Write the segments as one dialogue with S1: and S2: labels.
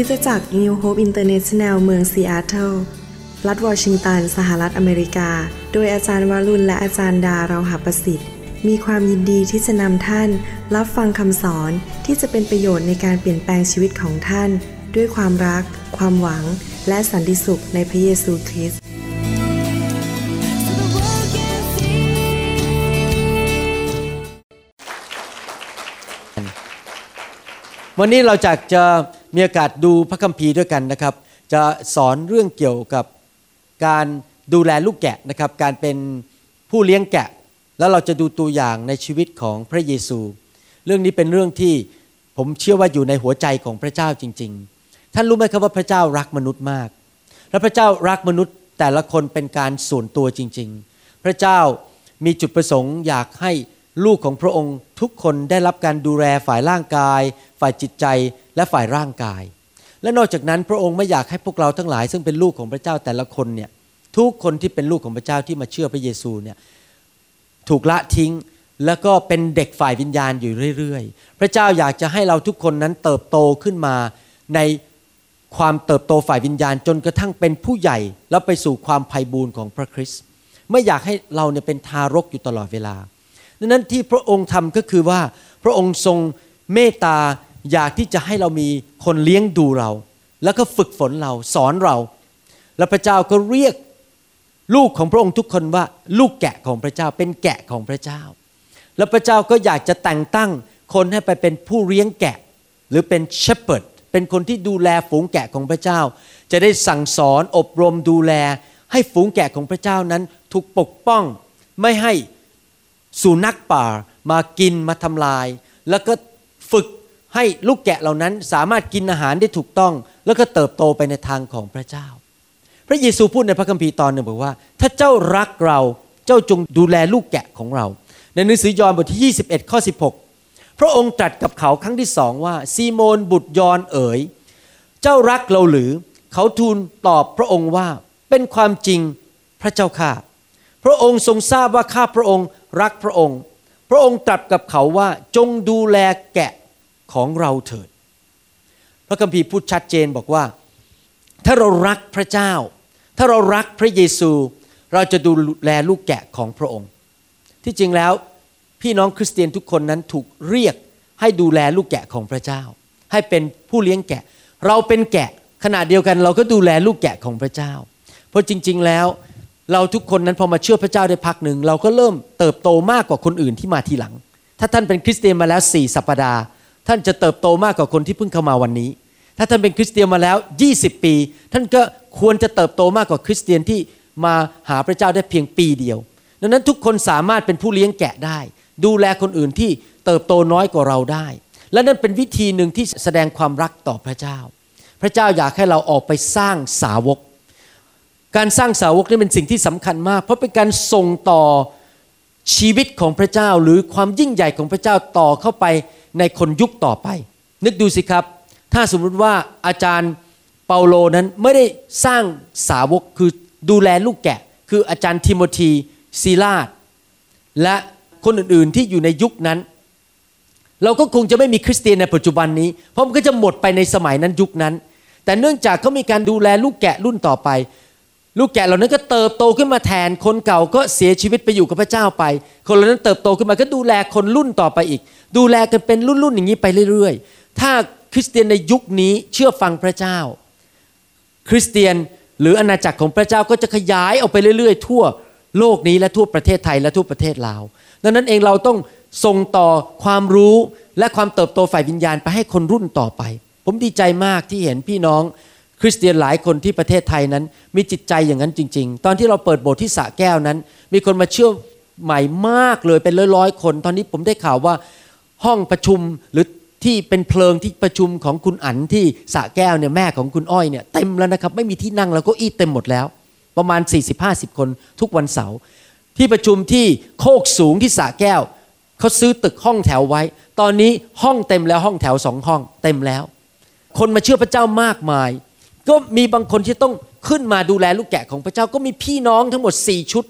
S1: คิดจักร New Hope International เมืองซีแอตเทิล รัฐวอชิงตัน สหรัฐอเมริกา โดยอาจารย์วารุณและอาจารย์ดาเราหาประสิทธิ์ มีความยินดีที่จะนำท่าน รับฟังคำสอนที่จะเป็นประโยชน์ในการเปลี่ยนแปลงชีวิตของท่าน ด้วยความรัก ความหวัง และสันติสุขในพระเยซูคริสต์
S2: วันนี้เราจะจะ มีโอกาสดูพระคัมภีร์ด้วยกันนะครับ จะสอนเรื่องเกี่ยวกับการดูแลลูกแกะนะครับ การเป็นผู้เลี้ยงแกะ แล้วเราจะดูตัวอย่างในชีวิตของพระเยซู เรื่องนี้เป็นเรื่องที่ผมเชื่อว่าอยู่ในหัวใจของพระเจ้าจริง ๆ ท่านรู้ไหมครับว่าพระเจ้ารักมนุษย์มาก และพระเจ้ารักมนุษย์แต่ละคนเป็นการส่วนตัวจริง ๆ พระเจ้ามีจุดประสงค์อยากให้ลูกของพระองค์ทุกคนได้รับการดูแลฝ่ายร่างกาย ฝ่ายจิตใจและฝ่ายร่างกาย และนอกจากนั้นพระองค์ไม่อยากให้พวกเราทั้งหลาย ซึ่งเป็นลูกของพระเจ้าแต่ละคนเนี่ยทุกคนที่เป็นลูกของพระเจ้าที่มาเชื่อพระเยซูเนี่ยถูกละทิ้งแล้วก็เป็นเด็กฝ่ายวิญญาณอยู่เรื่อยๆ พระเจ้าอยากจะให้เราทุกคนนั้นเติบโตขึ้นมาในความเติบโตฝ่ายวิญญาณจนกระทั่งเป็นผู้ใหญ่ แล้วไปสู่ความไพ่บูรณ์ของพระคริสต์ไม่อยากให้เราเนี่ยเป็นทารกอยู่ตลอดเวลาดังนั้นที่พระองค์ทำก็คือว่าพระองค์ทรงเมตตา อยากที่จะให้เรามีคนเลี้ยงดูเรา แล้วก็ฝึกฝนเราสอนเรา แล้วพระเจ้าก็เรียกลูกของพระองค์ทุกคนว่าลูกแกะของพระเจ้าเป็นแกะของพระเจ้า แล้วพระเจ้าก็อยากจะแต่งตั้งคนให้ไปเป็นผู้เลี้ยงแกะ หรือเป็นเชปเปิร์ดเป็นคนที่ดูแลฝูงแกะของพระเจ้า จะได้สั่งสอนอบรมดูแล ให้ฝูงแกะของพระเจ้านั้นถูกปกป้องไม่ให้สุนัขป่ามากินมาทำลาย แล้วก็ฝึก ให้ลูกแกะเหล่านั้นสามารถกินอาหารได้ถูกต้อง แล้วก็เติบโตไปในทางของพระเจ้า พระเยซูพูดในพระคัมภีร์ตอนหนึ่งบอกว่า ถ้าเจ้ารักเราเจ้าจงดูแลลูกแกะของเรา ในหนังสือยอห์นบทที่ 21 ข้อ 16 พระองค์ตรัสกับเขาครั้งที่สองว่า ซีโมนบุตรยอนเอ๋ย เจ้ารักเราหรือเขาทูลตอบพระองค์ว่าเป็นความจริงพระเจ้าข้าพระองค์ทรงทราบว่าข้าพระองค์รักพระองค์ พระองค์ตรัสกับเขาว่าจงดูแลแกะ ของเราเถิด พระคัมภีร์พูดชัดเจนบอกว่า ถ้าเรารักพระเจ้า ถ้าเรารักพระเยซู เราจะดูแลลูกแกะของพระองค์ ที่จริงแล้วพี่น้องคริสเตียนทุกคนนั้นถูกเรียกให้ดูแลลูกแกะของพระเจ้า ให้เป็นผู้เลี้ยงแกะ เราเป็นแกะขณะเดียวกันเราก็ดูแลลูกแกะของพระเจ้า เพราะจริง ๆแล้วเราทุกคนนั้นพอมาเชื่อพระเจ้าได้พักหนึ่ง เราก็เริ่มเติบโตมากกว่าคนอื่นที่มาทีหลัง ถ้าท่านเป็นคริสเตียนมาแล้วสี่สัปปดาห์ ท่านจะเติบโตมากกว่าคนที่เพิ่งเข้ามาวันนี้ ถ้าท่านเป็นคริสเตียนมาแล้ว 20 ปี ท่านก็ควรจะเติบโตมากกว่าคริสเตียนที่มาหาพระเจ้าได้เพียงปีเดียว ดังนั้นทุกคนสามารถเป็นผู้เลี้ยงแกะได้ ดูแลคนอื่นที่เติบโตน้อยกว่าเราได้ และนั่นเป็นวิธีหนึ่งที่แสดงความรักต่อพระเจ้า พระเจ้าอยากให้เราออกไปสร้างสาวก การสร้างสาวกนี่เป็นสิ่งที่สำคัญมาก เพราะเป็นการส่งต่อชีวิตของพระเจ้าหรือความยิ่งใหญ่ของพระเจ้าต่อเข้าไป ในคนยุคต่อไป นึกดูสิครับ ถ้าสมมุติว่าอาจารย์เปาโลนั้นไม่ได้สร้างสาวกคือดูแลลูกแกะ คืออาจารย์ทิโมธีซีลาดและคนอื่นๆที่อยู่ในยุคนั้น เราก็คงจะไม่มีคริสเตียนในปัจจุบันนี้ เพราะมันก็จะหมดไปในสมัยนั้นยุคนั้น แต่เนื่องจากเขามีการดูแลลูกแกะรุ่นต่อไป ลูกแกะเหล่านั้นก็เติบโตขึ้นมาแทนคนเก่าก็เสียชีวิตไปอยู่กับพระเจ้าไป คนเหล่านั้นเติบโตขึ้นมาก็ดูแลคนรุ่นต่อไปอีก ดูแลกันเป็นรุ่นๆอย่างนี้ไปเรื่อยๆ ถ้าคริสเตียนในยุคนี้เชื่อฟังพระเจ้า คริสเตียนหรืออาณาจักรของพระเจ้าก็จะขยายออกไปเรื่อยๆ ทั่วโลกนี้และทั่วประเทศไทยและทั่วประเทศลาวดังนั้นเองเราต้องส่งต่อความรู้และความเติบโตฝ่ายวิญญาณไปให้คนรุ่นต่อไป ผมดีใจมากที่เห็นพี่น้องคริสเตียนหลายคนที่ประเทศไทยนั้น มีจิตใจอย่างนั้นจริง ๆ ตอนที่เราเปิดโบสถ์ที่สะแก้วนั้น มีคนมาเชื่อใหม่มากเลยเป็นร้อยๆคน ตอนนี้ผมได้ข่าวว่า ห้องประชุมหรือที่เป็นเพลิงที่ประชุมของคุณอั๋นที่สะแก้วเนี่ยแม่ของคุณอ้อยเนี่ยเต็มแล้วนะครับ ไม่มีที่นั่งแล้วก็อี้เต็มหมดแล้ว ประมาณ 40-50 คนทุกวันเสาร์ที่ประชุมที่โคกสูงที่สะแก้วเขาซื้อตึกห้องแถวไว้ ตอนนี้ห้องเต็มแล้วห้องแถวสองห้อง เต็มแล้ว คนมาเชื่อพระเจ้ามากมาย ก็มีบางคนที่ต้องขึ้นมาดูแลลูกแกะของพระเจ้าก็มีพี่น้องทั้งหมด 4 ชุด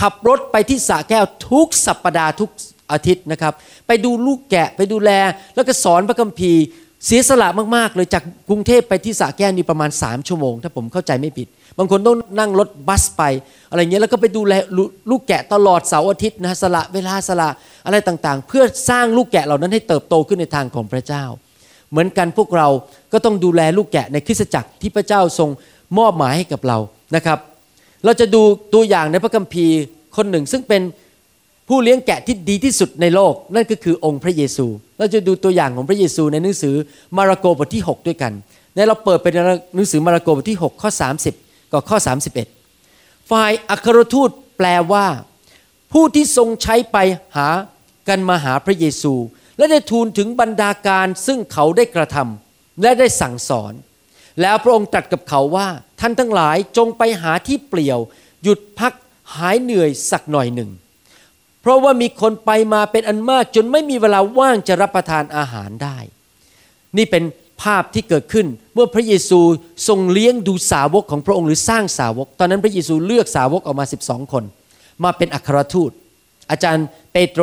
S2: ขับรถไปที่สะแก้วทุกสัปปดาห์ทุก อาทิตย์นะครับ ไปดูลูกแกะไปดูแล แล้วก็สอนพระคัมภีร์เสียสละมากๆ เลยจากกรุงเทพไปที่สระแก้วนี่ประมาณ 3 ชั่วโมง ถ้าผมเข้าใจไม่ผิด บางคนต้องนั่งรถบัสไป อะไรเงี้ยแล้วก็ไปดูแลลูกแกะตลอดเสาร์อาทิตย์นะสละเวลาสละอะไรต่างๆ เพื่อสร้างลูกแกะเหล่านั้นให้เติบโตขึ้นในทางของพระเจ้า เหมือนกันพวกเราก็ต้องดูแลลูกแกะในคริสตจักรที่พระเจ้าทรงมอบหมายให้กับเรานะครับ เราจะดูตัวอย่างในพระคัมภีร์คนหนึ่งซึ่งเป็น ผู้เลี้ยงแกะที่ดีที่สุดในโลก นั่นก็คือองค์พระเยซู เราจะดูตัวอย่างของพระเยซูในหนังสือมาระโกบทที่ 6 ด้วยกันในเราเปิดไปในหนังสือมาระโกบทที่ 6 ข้อ 30 กับข้อ 31 ฝ่ายอัครทูตแปลว่า ผู้ที่ทรงใช้ไปหากันมาหาพระเยซู และได้ทูลถึงบรรดาการซึ่งเขาได้กระทำและได้สั่งสอน แล้วพระองค์ตรัสกับเขาว่า ท่านทั้งหลายจงไปหาที่เปลี่ยว หยุดพักหายเหนื่อยสักหน่อยหนึ่ง ราะว่ามีคนไปมาเป็นอันมากจนไม่มีเวลาว่างจะรับประทานอาหารได้ นี่เป็นภาพที่เกิดขึ้นเมื่อพระเยซูทรงเลี้ยงดูสาวกของพระองค์หรือสร้างสาวก ตอนนั้นพระเยซูเลือกสาวกออกมา 12 คน มาเป็นอัครทูต อาจารย์เปโตร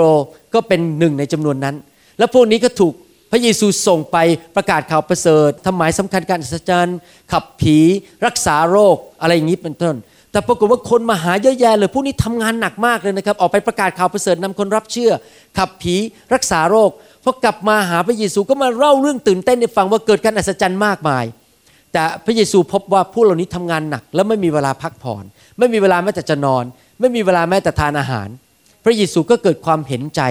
S2: ก็เป็นหนึ่งในจำนวนนั้น แล้วพวกนี้ก็ถูกพระเยซูส่งไปประกาศข่าวประเสริฐทำหมายสำคัญการอัศจรรย์ขับผี รักษาโรคอะไรอย่างนี้เป็นต้น แต่ปรากฏว่าคนมาหาเยอะแยะเลยพวกนี้ทำงานหนักมากเลยนะครับ ออกไปประกาศข่าวประเสริฐนำคนรับเชื่อ ขับผีรักษาโรคพอกลับมาหาพระเยซูก็มาเล่าเรื่องตื่นเต้นในฟังว่าเกิดการอัศจรรย์มากมาย แต่พระเยซูพบว่าผู้เหล่านี้ทำงานหนัก แล้วไม่มีเวลาพักผ่อน ไม่มีเวลาแม้แต่จะนอน ไม่มีเวลาแม้แต่ทานอาหาร พระเยซูก็เกิดความเห็นใจ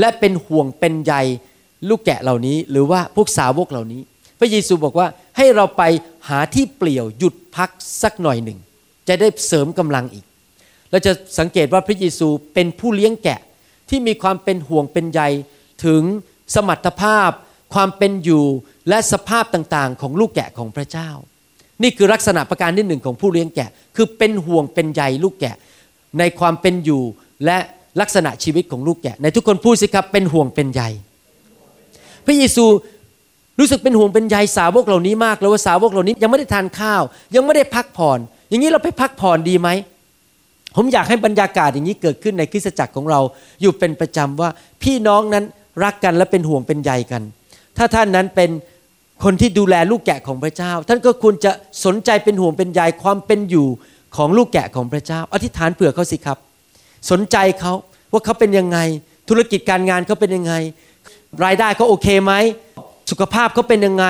S2: และเป็นห่วงเป็นใยลูกแกะเหล่านี้ หรือว่าพวกสาวกเหล่านี้ พระเยซูบอกว่าให้เราไปหาที่เปลี่ยวหยุดพักสักหน่อยหนึ่ง จะได้เสริมกำลังอีก เราจะสังเกตว่าพระเยซูเป็นผู้เลี้ยงแกะที่มีความเป็นห่วงเป็นใยถึงสมรรถภาพ ความเป็นอยู่และสภาพต่างๆ ของลูกแกะของพระเจ้า นี่คือลักษณะประการที่หนึ่งของผู้เลี้ยงแกะ คือเป็นห่วงเป็นใยลูกแกะ ในความเป็นอยู่และลักษณะชีวิตของลูกแกะ ในทุกคนพูดสิครับเป็นห่วงเป็นใยพระเยซูรู้สึกเป็นห่วงเป็นใยสาวกเหล่านี้มากเลยว่าสาวกเหล่านี้ยังไม่ได้ทานข้าว ยังไม่ได้พักผ่อน อย่างนี้เราไปพักผ่อนดีไหม ผมอยากให้บรรยากาศอย่างนี้เกิดขึ้นในคริสตจักรของเราอยู่เป็นประจำว่าพี่น้องนั้นรักกันและเป็นห่วงเป็นใยกัน ถ้าท่านนั้นเป็นคนที่ดูแลลูกแกะของพระเจ้า ท่านก็ควรจะสนใจเป็นห่วงเป็นใยความเป็นอยู่ของลูกแกะของพระเจ้า อธิษฐานเผื่อเขาสิครับ สนใจเขาว่าเขาเป็นยังไง ธุรกิจการงานเขาเป็นยังไง รายได้เขาโอเคไหมสุขภาพเขาเป็นยังไง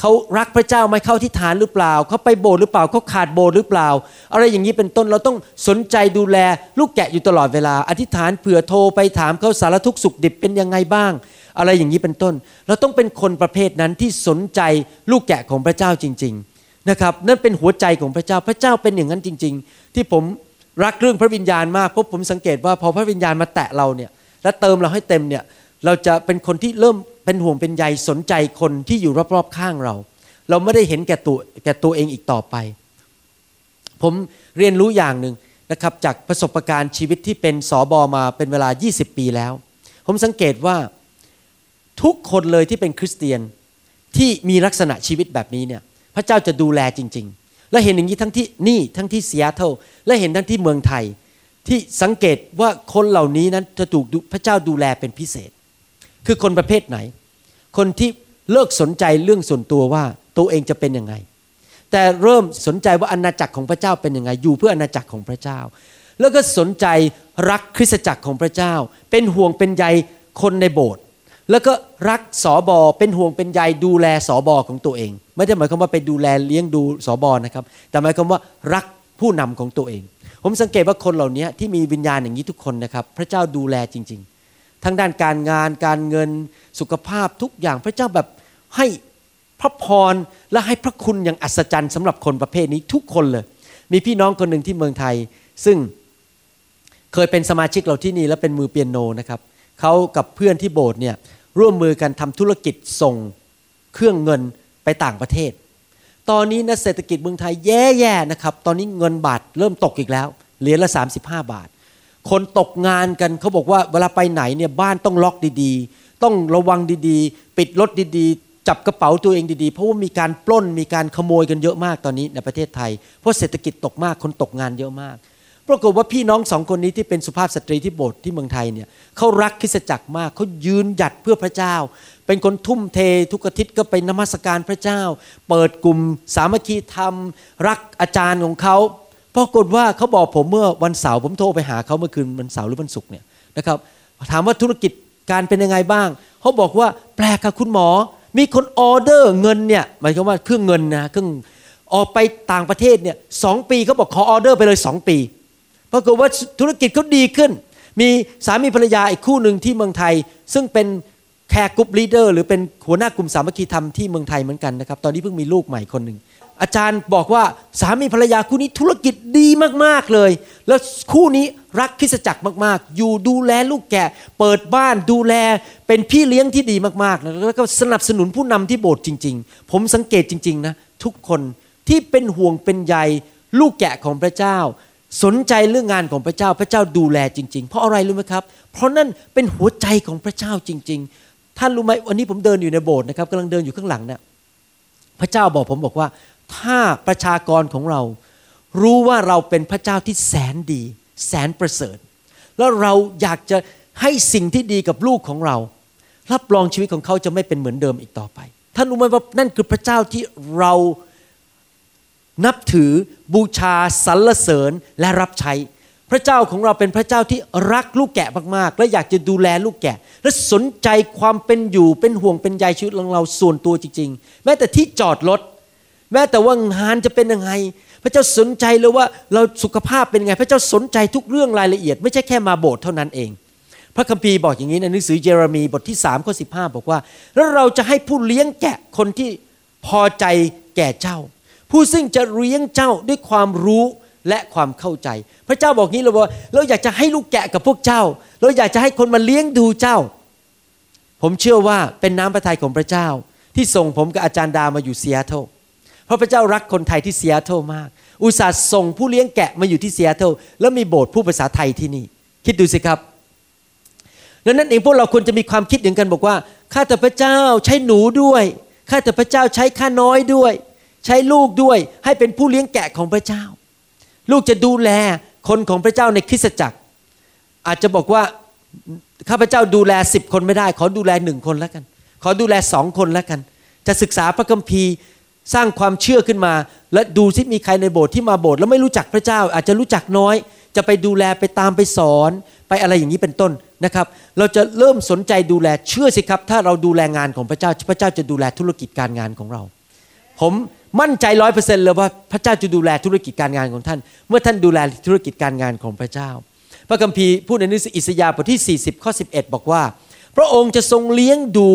S2: เขารักพระเจ้าไหมเขาที่ฐานหรือเปล่า เขาไปโบสถ์หรือเปล่าเขาขาดโบสถ์หรือเปล่า อะไรอย่างนี้เป็นต้นเราต้องสนใจดูแล ลูกแกะอยู่ตลอดเวลา อธิษฐานเผื่อโทรไปถามเขาสารทุกข์สุขดิบเป็นยังไงบ้าง อะไรอย่างนี้เป็นต้น เราต้องเป็นคนประเภทนั้นที่สนใจลูกแกะของพระเจ้าจริง ๆนะครับ นั่นเป็นหัวใจของพระเจ้าพระเจ้าเป็นอย่างนั้นจริง ๆ ที่ผมรักเรื่องพระวิญญาณมากเพราะผมสังเกตว่าพอพระวิญญาณมาแตะเราเนี่ยและเติมเราให้เต็มเนี่ยเราจะเป็นคนที่เริ่ม เป็นห่วงเป็นใยสนใจคนที่อยู่รอบๆข้างเรา เราไม่ได้เห็นแก่ตัวแก่ตัวเองอีกต่อไป ผมเรียนรู้อย่างหนึ่งนะครับจากประสบการณ์ชีวิตที่เป็นสอบอมาเป็นเวลา 20 ปีแล้ว ผมสังเกตว่าทุกคนเลยที่เป็นคริสเตียนที่มีลักษณะชีวิตแบบนี้เนี่ยพระเจ้าจะดูแลจริง ๆ และเห็นอย่างนี้ทั้งที่นี่ทั้งที่เซียเท่าและเห็นทั้งที่เมืองไทย ที่สังเกตว่าคนเหล่านี้นั้นจะถูกพระเจ้าดูแลเป็นพิเศษ คือคนประเภทไหน คนที่เลิกสนใจเรื่องส่วนตัวว่าตัวเองจะเป็นยังไง แต่เริ่มสนใจว่าอาณาจักรของพระเจ้าเป็นยังไง อยู่เพื่ออาณาจักรของพระเจ้า แล้วก็สนใจรักคริสตจักรของพระเจ้า เป็นห่วงเป็นใยคนในโบสถ์แล้วก็รักสอบอเป็นห่วงเป็นใยดูแลสอบอของตัวเอง ไม่ได้หมายความว่าไปดูแลเลี้ยงดูสอบอนะครับ แต่หมายความว่ารักผู้นำของตัวเอง ผมสังเกตว่าคนเหล่านี้ที่มีวิญญาณอย่างนี้ทุกคนนะครับ พระเจ้าดูแลจริง ๆ ทั้งด้านการงานการเงินสุขภาพทุกอย่างพระเจ้าแบบให้พระพรและให้พระคุณอย่างอัศจรรย์สำหรับคนประเภทนี้ทุกคนเลย มีพี่น้องคนหนึ่งที่เมืองไทย ซึ่งเคยเป็นสมาชิกเราที่นี่และเป็นมือเปียโนนะครับเขากับเพื่อนที่โบสถ์เนี่ยร่วมมือกันทำธุรกิจส่งเครื่องเงินไปต่างประเทศ ตอนนี้นะเศรษฐกิจเมืองไทยแย่ๆนะครับ ตอนนี้เงินบาทเริ่มตกอีกแล้ว เหรียญละ 35 บาท คนตกงานกันเขาบอกว่าเวลาไปไหนเนี่ยบ้านต้องล็อกดีๆ ต้องระวังดีๆ ปิดรถดีๆ จับกระเป๋าตัวเองดีๆ เพราะว่ามีการปล้นมีการขโมยกันเยอะมากตอนนี้ในประเทศไทย เพราะเศรษฐกิจตกมากคนตกงานเยอะมากปรากฏว่าพี่น้องสองคนนี้ที่เป็นสุภาพสตรีที่โบสถ์ที่เมืองไทยเนี่ยเขารักคริสจักรมากเขายืนหยัดเพื่อพระเจ้า เป็นคนทุ่มเททุกอาทิตย์ก็ไปนมัสการพระเจ้า เปิดกลุ่มสามัคคีธรรม รักอาจารย์ของเขา ปรากฏว่าเขาบอกผมเมื่อวันเสาร์ผมโทรไปหาเขาเมื่อคืนวันเสาร์หรือวันศุกร์เนี่ยนะครับถามว่าธุรกิจการเป็นยังไงบ้าง เขาบอกว่าแปลกค่ะคุณหมอ มีคนออเดอร์เงินเนี่ยหมายความว่าเครื่องเงินนะเครื่องออกไปต่างประเทศเนี่ยสองปีเขาบอกขอออเดอร์ไปเลยสองปีปรากฏว่าธุรกิจเขาดีขึ้น มีสามีภรรยาอีกคู่หนึ่งที่เมืองไทย ซึ่งเป็น care group leader หรือเป็นหัวหน้ากลุ่มสามัคคีธรรมที่เมืองไทยเหมือนกันนะครับ ตอนนี้เพิ่งมีลูกใหม่คนหนึ่ง อาจารย์บอกว่าสามีภรรยาคู่นี้ธุรกิจดีมากๆเลย แล้วคู่นี้รักคริสตจักรมากๆ อยู่ดูแลลูกแกะ เปิดบ้านดูแลเป็นพี่เลี้ยงที่ดีมากๆ แล้วก็สนับสนุนผู้นำที่โบสถ์จริง ๆ ผมสังเกตจริง ๆ นะ ทุกคนที่เป็นห่วงเป็นใยลูกแกะของพระเจ้า สนใจเรื่องงานของพระเจ้าพระเจ้าดูแลจริง ๆ เพราะอะไรรู้ไหมครับ เพราะนั่นเป็นหัวใจของพระเจ้าจริง ๆ ท่านรู้ไหมวันนี้ผมเดินอยู่ในโบสถ์นะครับกำลังเดินอยู่ข้างหลังเนี่ยพระเจ้าบอกผมบอกว่า ถ้าประชากรของเรา รู้ว่าเราเป็นพระเจ้าที่แสนดี แสนประเสริฐ แล้วเราอยากจะให้สิ่งที่ดีกับลูกของเรา รับรองชีวิตของเขาจะไม่เป็นเหมือนเดิมอีกต่อไป ท่านรู้ไหมว่านั่นคือพระเจ้าที่เรานับถือบูชาสรรเสริญและรับใช้ พระเจ้าของเราเป็นพระเจ้าที่รักลูกแกะมากๆ และอยากจะดูแลลูกแกะ และสนใจความเป็นอยู่เป็นห่วงเป็นใยชีวิตของเราส่วนตัวจริง ๆ แม้แต่ที่จอดรถ แม้แต่ว่างานจะเป็นยังไง พระเจ้าสนใจเลยว่าเราสุขภาพเป็นไง พระเจ้าสนใจทุกเรื่องรายละเอียด ไม่ใช่แค่มาโบสถ์เท่านั้นเอง พระคัมภีร์บอกอย่างนี้ในหนังสือเยเรมีบทที่3ข้อสิบอกว่า แล้วเราจะให้ผู้เลี้ยงแกะคนที่พอใจแก่เจ้า ผู้ซึ่งจะเลี้ยงเจ้าด้วยความรู้และความเข้าใจ พระเจ้าบอกงี้เราบอกเราอยากจะให้ลูกแกะกับพวกเจ้า เราอยากจะให้คนมาเลี้ยงดูเจ้า ผมเชื่อว่าเป็นน้ำพระทัยของพระเจ้า ที่ส่งผมกับอาจารย์ดามาอยู่เซียโต เพราะพระเจ้ารักคนไทยที่เซียโตมาก อุตส่าห์ส่งผู้เลี้ยงแกะมาอยู่ที่เซียโตแล้วมีโบสถ์ผู้ภาษาไทยที่นี่ คิดดูสิครับดังนั้นเองพวกเราควรจะมีความคิดอย่างกันบอกว่า ข้าแต่พระเจ้าใช้หนูด้วย ข้าแต่พระเจ้าใช้ข้าน้อยด้วย ใช้ลูกด้วยให้เป็นผู้เลี้ยงแกะของพระเจ้า ลูกจะดูแลคนของพระเจ้าในคริสตจักร อาจจะบอกว่าข้าพระเจ้าดูแลสิบคนไม่ได้ ขอดูแลหนึ่งคนแล้วกัน ขอดูแลสองคนแล้วกัน จะศึกษาพระคัมภีร์ สร้างความเชื่อขึ้นมา และดูซิมีใครในโบสถ์ที่มาโบสถ์แล้วไม่รู้จักพระเจ้า อาจจะรู้จักน้อย จะไปดูแลไปตามไปสอน ไปอะไรอย่างนี้เป็นต้นนะครับ เราจะเริ่มสนใจดูแลเชื่อสิครับ ถ้าเราดูแลงานของพระเจ้าพระเจ้าจะดูแลธุรกิจการงานของเรา ผมมั่นใจร้อยเปอร์เซ็นต์เลยว่าพระเจ้าจะดูแลธุรกิจการงานของท่าน เมื่อท่านดูแลธุรกิจการงานของพระเจ้า พระคัมภีร์พูดในหนังสืออิสยาห์บทที่ 40 ข้อ 11 บอกว่า พระองค์จะทรงเลี้ยงดู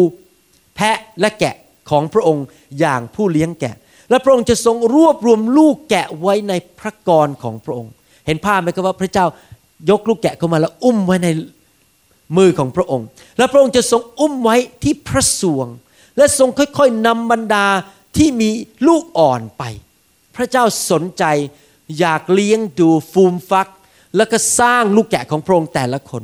S2: แพะและแกะ ของพระองค์อย่างผู้เลี้ยงแกะ และพระองค์จะทรงรวบรวมลูกแกะไว้ในพระกรของพระองค์ เห็นภาพไหมครับว่าพระเจ้ายกลูกแกะเข้ามาแล้วอุ้มไว้ในมือของพระองค์ และพระองค์จะทรงอุ้มไว้ที่พระสวง และทรงค่อยๆนำบรรดาที่มีลูกอ่อนไป พระเจ้าสนใจอยากเลี้ยงดูฟูมฟัก แล้วก็สร้างลูกแกะของพระองค์แต่ละคน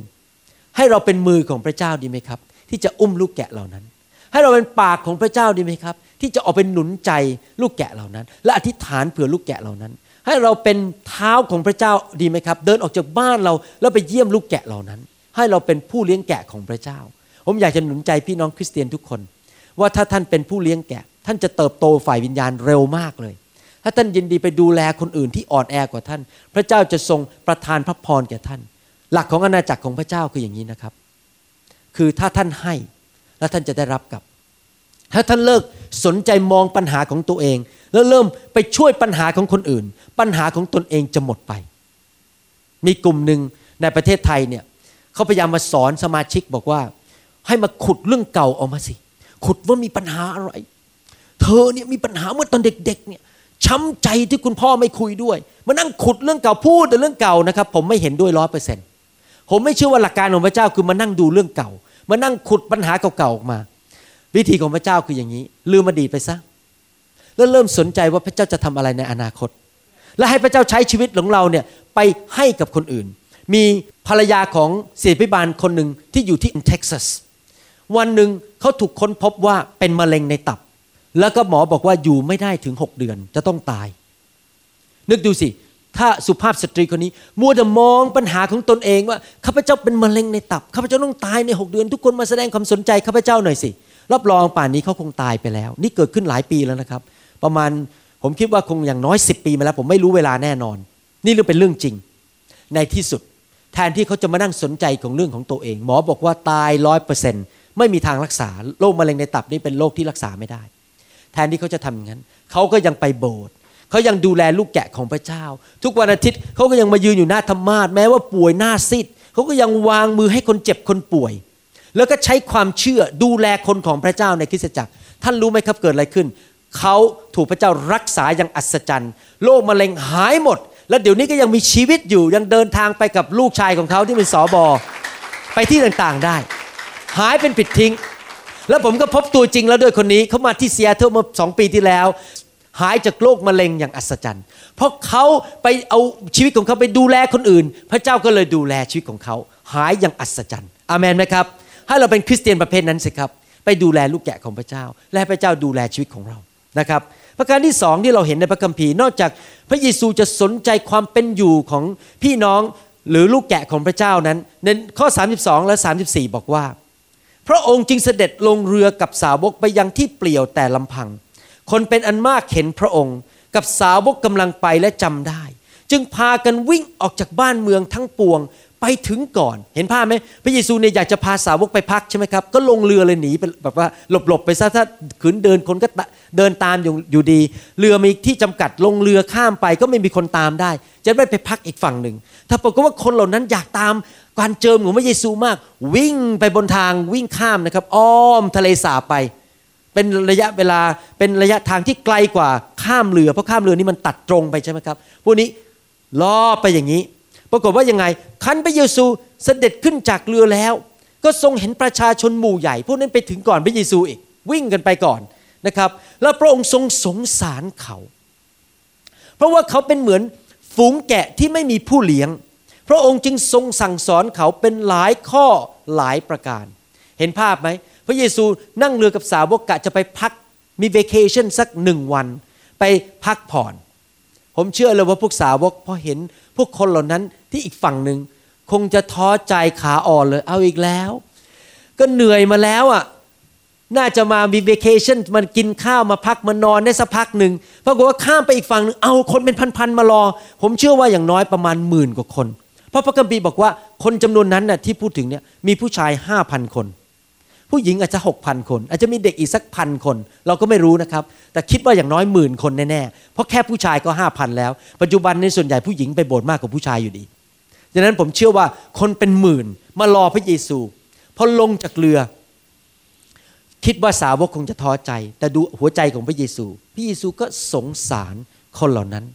S2: ให้เราเป็นมือของพระเจ้าดีไหมครับ ที่จะอุ้มลูกแกะเหล่านั้น ให้เราเป็นปากของพระเจ้าดีไหมครับ ที่จะออกเป็นหนุนใจลูกแกะเหล่านั้น และอธิษฐานเผื่อลูกแกะเหล่านั้น ให้เราเป็นเท้าของพระเจ้าดีไหมครับ เดินออกจากบ้านเราแล้วไปเยี่ยมลูกแกะเหล่านั้น ให้เราเป็นผู้เลี้ยงแกะของพระเจ้า ผมอยากจะหนุนใจพี่น้องคริสเตียนทุกคน ว่าถ้าท่านเป็นผู้เลี้ยงแกะ ท่านจะเติบโตฝ่ายวิญญาณเร็วมากเลย ถ้าท่านยินดีไปดูแลคนอื่นที่อ่อนแอกว่าท่าน พระเจ้าจะทรงประทานพระพรแก่ท่าน หลักของอาณาจักรของพระเจ้าคืออย่างนี้นะครับ คือถ้าท่านให้ แล้วท่านจะได้รับกับ ถ้าท่านเลิกสนใจมองปัญหาของตัวเอง แล้วเริ่มไปช่วยปัญหาของคนอื่น ปัญหาของตนเองจะหมดไป มีกลุ่มหนึ่งในประเทศไทยเนี่ยเขาพยายามมาสอนสมาชิกบอกว่า ให้มาขุดเรื่องเก่าออกมาสิ ขุดว่ามีปัญหาอะไร เธอเนี่ยมีปัญหาเมื่อตอนเด็ก ๆ เนี่ยช้ำใจที่คุณพ่อไม่คุยด้วยมานั่งขุดเรื่องเก่าพูดแต่เรื่องเก่านะครับ ผมไม่เห็นด้วยร้อยเปอร์เซ็นต์ผมไม่เชื่อว่าหลักการของพระเจ้าคือมานั่งดูเรื่องเก่า มานั่งขุดปัญหาเก่าๆออกมา วิธีของพระเจ้าคืออย่างนี้ ลืมอดีตไปซะแล้วเริ่มสนใจว่าพระเจ้าจะทำอะไรในอนาคต และให้พระเจ้าใช้ชีวิตของเราเนี่ยไปให้กับคนอื่น มีภรรยาของเสียพิบาลคนหนึ่งที่อยู่ที่เท็กซัสวันหนึ่งเขาถูกค้นพบว่าเป็นมะเร็งในตับ แล้วก็หมอบอกว่าอยู่ไม่ได้ถึงหกเดือนจะต้องตาย นึกดูสิ ถ้าสุภาพสตรีคนนี้ มัวแต่มองปัญหาของตนเองว่าข้าพเจ้าเป็นมะเร็งในตับข้าพเจ้าต้องตายในหกเดือน ทุกคนมาแสดงความสนใจข้าพเจ้าหน่อยสิรับรองป่านนี้เขาคงตายไปแล้ว นี่เกิดขึ้นหลายปีแล้วนะครับ ประมาณผมคิดว่าคงอย่างน้อยสิปีมาแล้ว ผมไม่รู้เวลาแน่นอน นี่เรื่องเป็นเรื่องจริง ในที่สุด แทนที่เขาจะมานั่งสนใจของเรื่องของตัวเอง หมอบอกว่าตายร้อยเปอร์เซ็นต์ไม่มีทางรักษาโรคมะเร็งในตับนี่เป็นโรคที่รักษาไม่ได้ แทนที่เขาจะทำอย่างนั้นเขาก็ยังไปโบสถ์ เขายังดูแลลูกแกะของพระเจ้า ทุกวันอาทิตย์เขาก็ยังมายืนอยู่หน้าธรรมาสแม้ว่าป่วยหน้าซีดเขาก็ยังวางมือให้คนเจ็บคนป่วย แล้วก็ใช้ความเชื่อดูแลคนของพระเจ้าในคริสตจักร ท่านรู้ไหมครับเกิดอะไรขึ้น เขาถูกพระเจ้ารักษาอย่างอัศจรรย์โรคมะเร็งหายหมด แล้วเดี๋ยวนี้ก็ยังมีชีวิตอยู่ยังเดินทางไปกับลูกชายของเขาที่เป็นสอบอไปที่ต่างๆได้ หายเป็นผิดทิ้งแล้วผมก็พบตัวจริงแล้วด้วยคนนี้เขามาที่เซียเทอร์เมื่อสองปีที่แล้ว หายจากโรคมะเร็งอย่างอัศจรรย์ เพราะเขาไปเอาชีวิตของเขาไปดูแลคนอื่น พระเจ้าก็เลยดูแลชีวิตของเขา หายอย่างอัศจรรย์อามนไหมครับ ให้เราเป็นคริสเตียนประเภทนั้นสิครับ ไปดูแลลูกแกะของพระเจ้า และพระเจ้าดูแลชีวิตของเรานะครับ ประการที่สองที่เราเห็นในพระคัมภีร์นอกจากพระเยซูจะสนใจความเป็นอยู่ของพี่น้องหรือลูกแกะของพระเจ้านั้นในข้อ 32 และ 34 บอกว่า พระองค์จึงเสด็จลงเรือกับสาวกไปยังที่เปลี่ยวแต่ลำพัง คนเป็นอันมากเห็นพระองค์ กับสาวกกำลังไปและจำได้ จึงพากันวิ่งออกจากบ้านเมืองทั้งปวงไปถึงก่อน เห็นภาพไหมพระเยซูเนี่ยอยากจะพาสาวกไปพักใช่ไหมครับ ก็ลงเรือเลยหนีไปแบบว่าหลบๆไปซะถ้าขืนเดินคนก็เดินตามอยู่อยู่ดี เรือมีที่จำกัดลงเรือข้ามไปก็ไม่มีคนตามได้ จะไม่ไปพักอีกฝั่งหนึ่ง ถ้าปรากฏว่าคนเหล่านั้นอยากตามการเจิมของพระเยซูมาก วิ่งไปบนทางวิ่งข้ามนะครับ อ้อมทะเลสาบไป เป็นระยะเวลาเป็นระยะทางที่ไกลกว่าข้ามเรือ เพราะข้ามเรือนี้มันตัดตรงไปใช่ไหมครับพวกนี้ล่อไปอย่างนี้ ปรากฏว่ายังไง คันพระเยซูเสด็จขึ้นจากเรือแล้ว ก็ทรงเห็นประชาชนหมู่ใหญ่ พวกนั้นไปถึงก่อนพระเยซูอีกวิ่งกันไปก่อนนะครับ แล้วพระองค์ทรงสงสารเขา เพราะว่าเขาเป็นเหมือนฝูงแกะที่ไม่มีผู้เลี้ยง พระองค์จึงทรงสั่งสอนเขาเป็นหลายข้อหลายประการ เห็นภาพไหม พระเยซูนั่งเรือกับสาวกกะจะไปพักมีเวเคชั่นสักหนึ่งวัน ไปพักผ่อน ผมเชื่อเลยว่าพวกสาวกพอเห็นพวกคนเหล่านั้นที่อีกฝั่งหนึ่งคงจะท้อใจขาอ่อนเลยเอาอีกแล้ว ก็เหนื่อยมาแล้วอะน่าจะมามีเวเคชั่นมันกินข้าวมาพักมานอนได้สักพักหนึ่งปรากฏว่าข้ามไปอีกฝั่งนึงเอาคนเป็นพันๆมารอ ผมเชื่อว่าอย่างน้อยประมาณหมื่นกว่าคน เพราะพระคัมภีร์บอกว่าคนจำนวนนั้นน่ะที่พูดถึงเนี่ยมีผู้ชายห้าพันคน ผู้หญิงอาจจะหกพันคน อาจจะมีเด็กอีกสักพันคน เราก็ไม่รู้นะครับ แต่คิดว่าอย่างน้อยหมื่นคนแน่ๆ เพราะแค่ผู้ชายก็ห้าพันแล้ว ปัจจุบันในส่วนใหญ่ผู้หญิงไปโบสถ์มากกว่าผู้ชายอยู่ดีดังนั้นผมเชื่อว่าคนเป็นหมื่นมารอพระเยซูพอลงจากเรือ คิดว่าสาวกคงจะท้อใจ แต่ดูหัวใจของพระเยซู พระเยซูก็สงสารคนเหล่านั้น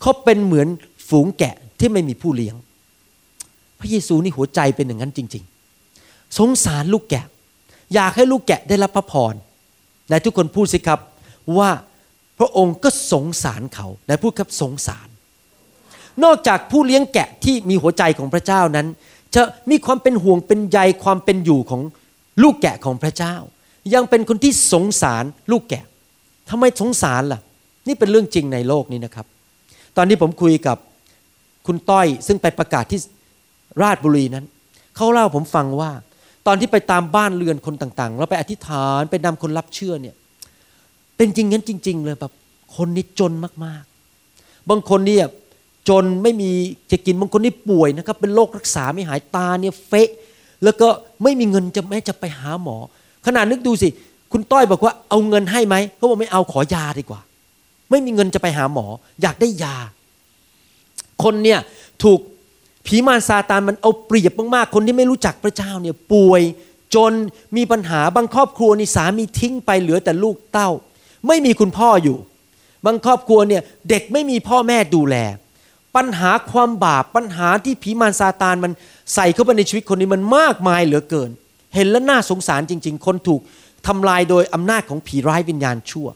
S2: เขาเป็นเหมือนฝูงแกะที่ไม่มีผู้เลี้ยง พระเยซูนี่หัวใจเป็นอย่างนั้นจริง ๆ สงสารลูกแกะ อยากให้ลูกแกะได้รับพระพรและทุกคนพูดสิครับว่าพระองค์ก็สงสารเขาและพูดครับสงสาร นอกจากผู้เลี้ยงแกะที่มีหัวใจของพระเจ้านั้น จะมีความเป็นห่วงเป็นใยความเป็นอยู่ของลูกแกะของพระเจ้า ยังเป็นคนที่สงสารลูกแกะทำไมสงสารล่ะ นี่เป็นเรื่องจริงในโลกนี้นะครับ ตอนนี้ผมคุยกับคุณต้อยซึ่งไปประกาศที่ราชบุรีนั้นเขาเล่าผมฟังว่า ตอนที่ไปตามบ้านเรือนคนต่างๆแล้วไปอธิษฐานไปนำคนรับเชื่อเนี่ย เป็นจริงงั้นจริง ๆ เลยแบบคนนี้จนมากๆ บางคนเนี่ยจนไม่มีจะกินบางคนนี่ป่วยนะครับ เป็นโรครักษาไม่หายตาเนี่ยเฟะ แล้วก็ไม่มีเงินจะแม้จะไปหาหมอ ขนาดนึกดูสิ คุณต้อยบอกว่าเอาเงินให้ไหมเขาบอกไม่เอาขอยาดีกว่า ไม่มีเงินจะไปหาหมอ อยากได้ยา คนเนี่ยถูก ผีมารซาตานมันเอาเปรียบมากๆ คนที่ไม่รู้จักพระเจ้าเนี่ยป่วยจนมีปัญหาบางครอบครัวนี่สามีทิ้งไปเหลือแต่ลูกเต้า ไม่มีคุณพ่ออยู่ บางครอบครัวเนี่ยเด็กไม่มีพ่อแม่ดูแล ปัญหาความบาปปัญหาที่ผีมารซาตานมันใส่เข้าไปในชีวิตคนนี้มันมากมายเหลือเกิน เห็นแล้วน่าสงสารจริง ๆ คนถูกทำลายโดยอำนาจของผีร้ายวิญญาณชั่ว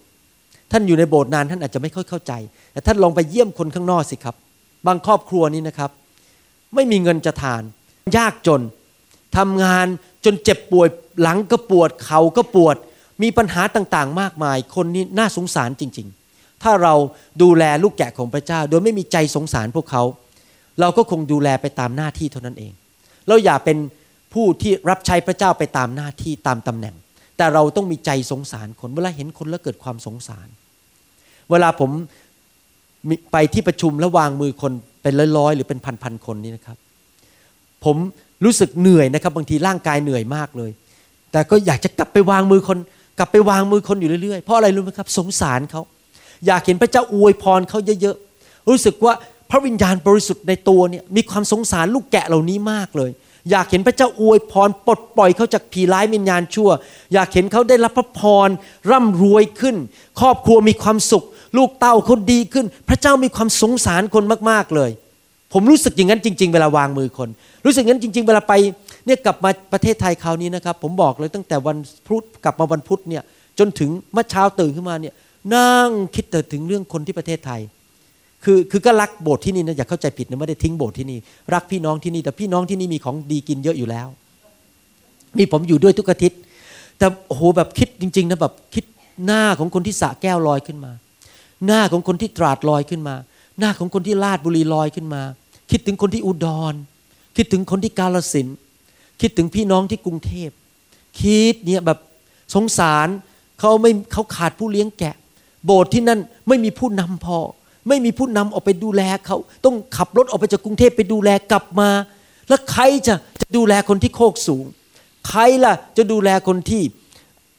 S2: ท่านอยู่ในโบสถ์นานท่านอาจจะไม่ค่อยเข้าใจ แต่ท่านลองไปเยี่ยมคนข้างนอกสิครับ บางครอบครัวนี้นะครับ ไม่มีเงินจะทาน ยากจนทำงานจนเจ็บป่วยหลังก็ปวดเขาก็ปวด มีปัญหาต่างๆ มากมาย คนนี้น่าสงสารจริง ๆ ถ้าเราดูแลลูกแกะของพระเจ้า โดยไม่มีใจสงสารพวกเขา เราก็คงดูแลไปตามหน้าที่เท่านั้นเอง เราอย่าเป็นผู้ที่รับใช้พระเจ้าไปตามหน้าที่ตามตำแหน่ง แต่เราต้องมีใจสงสารคนเวลาเห็นคนแล้วเกิดความสงสาร เวลาผมไปที่ประชุมแล้ววางมือคน เป็นร้อยๆ หรือเป็นพันๆคนนี่นะครับ ผมรู้สึกเหนื่อยนะครับ บางทีร่างกายเหนื่อยมากเลย แต่ก็อยากจะกลับไปวางมือคน กลับไปวางมือคนอยู่เรื่อยๆ เพราะอะไรรู้ไหมครับ สงสารเขา อยากเห็นพระเจ้าอวยพรเขาเยอะๆ รู้สึกว่าพระวิญญาณบริสุทธิ์ในตัวเนี่ยมีความสงสารลูกแกะเหล่านี้มากเลย อยากเห็นพระเจ้าอวยพรปลดปล่อยเขาจากผีร้ายวิญญาณชั่ว อยากเห็นเขาได้รับพระพรร่ำรวยขึ้น ครอบครัวมีความสุข ลูกเต้าเขาดีขึ้น พระเจ้ามีความสงสารคนมาก ๆเลย ผมรู้สึกอย่างนั้นจริง ๆ เวลาวางมือคน รู้สึกอย่างนั้นจริง ๆ เวลาไปเนี่ยกลับมาประเทศไทยคราวนี้นะครับ ผมบอกเลยตั้งแต่วันพุธกลับมาวันพุธเนี่ยจนถึงเมื่อเช้าตื่นขึ้นมาเนี่ยนั่งคิดแต่ถึงเรื่องคนที่ประเทศไทย คือคือก็รักโบสถ์ที่นี่นะอย่าเข้าใจผิดนะไม่ได้ทิ้งโบสถ์ที่นี่รักพี่น้องที่นี่แต่พี่น้องที่นี่มีของดีกินเยอะอยู่แล้ว มีผมอยู่ด้วยทุกอาทิตย์แต่โอ้โหแบบคิดจริง ๆนะแบบคิดหน้าของคนที่สะแก้วลอยขึ้นมา หน้าของคนที่ตราดลอยขึ้นมา หน้าของคนที่ลาดบุรีลอยขึ้นมา คิดถึงคนที่อุดร คิดถึงคนที่กาลสินคิดถึงพี่น้องที่กรุงเทพ คิดเนี่ยแบบสงสารเขาไม่เขาขาดผู้เลี้ยงแกะ โบสถ์ที่นั่นไม่มีผู้นำพอ ไม่มีผู้นำออกไปดูแลเขาต้องขับรถออกไปจากกรุงเทพไปดูแลกลับมา แล้วใครจะจะดูแลคนที่โคกสูง ใครล่ะจะดูแลคนที่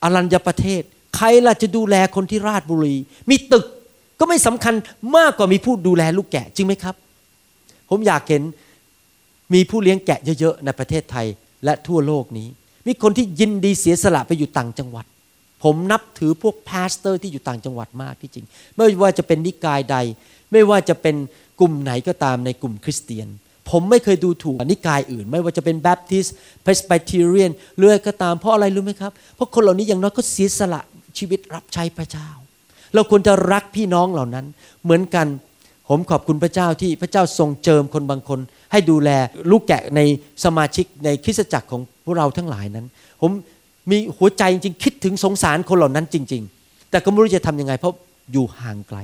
S2: อรัญญประเทศ ใครล่ะจะดูแลคนที่ราชบุรี มีตึก ก็ไม่สำคัญมากกว่ามีผู้ดูแลลูกแกะจริงไหมครับ ผมอยากเห็นมีผู้เลี้ยงแกะเยอะๆในประเทศไทยและทั่วโลกนี้ มีคนที่ยินดีเสียสละไปอยู่ต่างจังหวัด ผมนับถือพวก pastor ที่อยู่ต่างจังหวัดมากที่จริง ไม่ว่าจะเป็นนิกายใด ไม่ว่าจะเป็นกลุ่มไหนก็ตามในกลุ่มคริสเตียน ผมไม่เคยดูถูกนิกายอื่น ไม่ว่าจะเป็น Baptist Presbyterian อะไรก็ตามเพราะอะไรรู้ไหมครับเพราะคนเหล่านี้อย่างน้อยก็เสียสละชีวิตรับใช้พระเจ้า เราควรจะรักพี่น้องเหล่านั้น เหมือนกัน ผมขอบคุณพระเจ้าที่พระเจ้าทรงเจิมคนบางคน ให้ดูแลลูกแกะในสมาชิกในคริสตจักรของพวกเราทั้งหลายนั้น ผมมีหัวใจจริงคิดถึงสงสารคนเหล่านั้นจริง ๆ แต่ก็ไม่รู้จะทํำยังไง เพราะอยู่ห่างไกล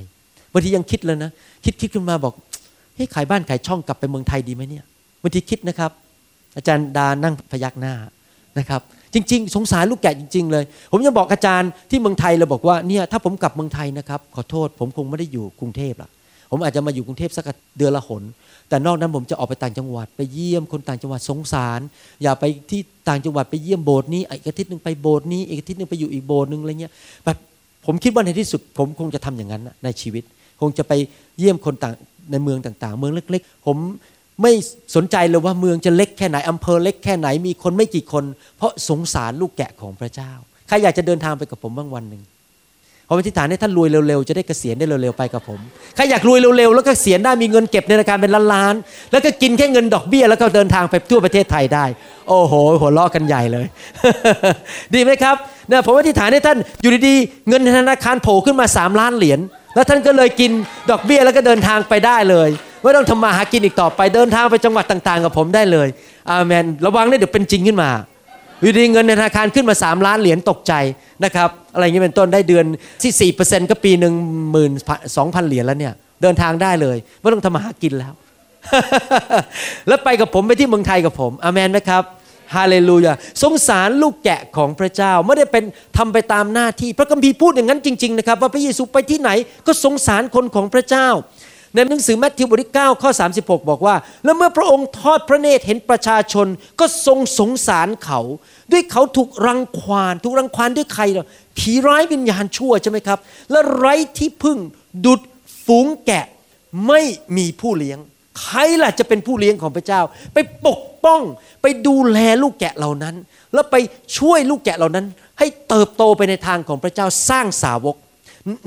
S2: บางทียังคิดเลยนะ คิดคิดขึ้นมาบอกเฮ้ยขายบ้านขายช่องกลับไปเมืองไทยดีไหมเนี่ยบางทีคิดนะครับ อาจารย์ดานั่งพยักหน้านะครับ จริง ๆ สงสารลูกแกะจริง ๆ เลย ผมยังบอกอาจารย์ที่เมืองไทยเราบอกว่าเนี่ยถ้าผมกลับเมืองไทยนะครับ ขอโทษ ผมคงไม่ได้อยู่กรุงเทพละผมอาจจะมาอยู่กรุงเทพสักเดือนละหน แต่นอกนั้นผมจะออกไปต่างจังหวัด ไปเยี่ยมคนต่างจังหวัดสงสาร อย่าไปที่ต่างจังหวัดไปเยี่ยมโบสถ์นี้อีกอาทิตย์หนึ่งไปโบสถ์นี้อีกอาทิตย์หนึ่งไปอยู่อีกโบสถ์หนึ่งอะไรเงี้ยแบบผมคิดว่าในที่สุด ผมคงจะทำอย่างนั้นในชีวิต คงจะไปเยี่ยมคนต่างในเมืองต่าง ๆ เมืองเล็ก ๆ ผม ไม่สนใจเลยว่าเมืองจะเล็กแค่ไหนอำเภอเล็กแค่ไหนมีคนไม่กี่คน เพราะสงสารลูกแกะของพระเจ้าใครอยากจะเดินทางไปกับผมบ้างวันหนึ่งขออธิษฐานให้ท่านรวยเร็วๆจะได้เกษียณได้เร็วๆไปกับผมใครอยากรวยเร็วๆแล้วก็เกษียณได้มีเงินเก็บในธนาคารเป็นล้านๆแล้วก็กินแค่เงินดอกเบี้ย แล้วก็เดินทางไปทั่วประเทศไทยได้ โอ้โห หัวเราะกันใหญ่เลย ดีไหมครับเนี่ยผมอธิษฐานให้ท่านอยู่ดีๆเงินในธนาคารโผล่ขึ้นมา3ล้านเหรียญแล้วท่านก็เลยกินดอกเบี้ยแล้วก็เดินทางไปได้เลย ไม่ต้องทำมาหากินอีกต่อไป เดินทางไปจังหวัดต่างๆ กับผมได้เลย อาเมน ระวังเนี่ยเดี๋ยวเป็นจริงขึ้นมาอยู่ดีเงินในธนาคารขึ้นมา 3 ล้านเหรียญตกใจนะครับ อะไรอย่างนี้เป็นต้นได้เดือนที่ 4%ก็ปีหนึ่งหมื่นสองพันเหรียญแล้วเนี่ย เดินทางได้เลย ไม่ต้องทำมาหากินแล้ว แล้วไปกับผมไปที่เมืองไทยกับผมอเมนไหมครับฮาเลลูยาสงสารลูกแกะของพระเจ้าไม่ได้เป็นทำไปตามหน้าที่ พระคัมภีร์พูดอย่างนั้นจริง ๆ นะครับ ว่าพระเยซูไปที่ไหนก็สงสารคนของพระเจ้า ในหนังสือแมทธิวบทที่9ข้อ 36 บอกว่า แล้วเมื่อพระองค์ทอดพระเนตรเห็นประชาชนก็ทรงสงสารเขา ด้วยเขาถูกรังควาน ถูกรังควานด้วยใครเราผีร้ายวิญญาณชั่วใช่ไหมครับ และไร้ที่พึ่งดุดฝูงแกะไม่มีผู้เลี้ยง ใครล่ะจะเป็นผู้เลี้ยงของพระเจ้า ไปปกป้องไปดูแลลูกแกะเหล่านั้น แล้วไปช่วยลูกแกะเหล่านั้น ให้เติบโตไปในทางของพระเจ้าสร้างสาวก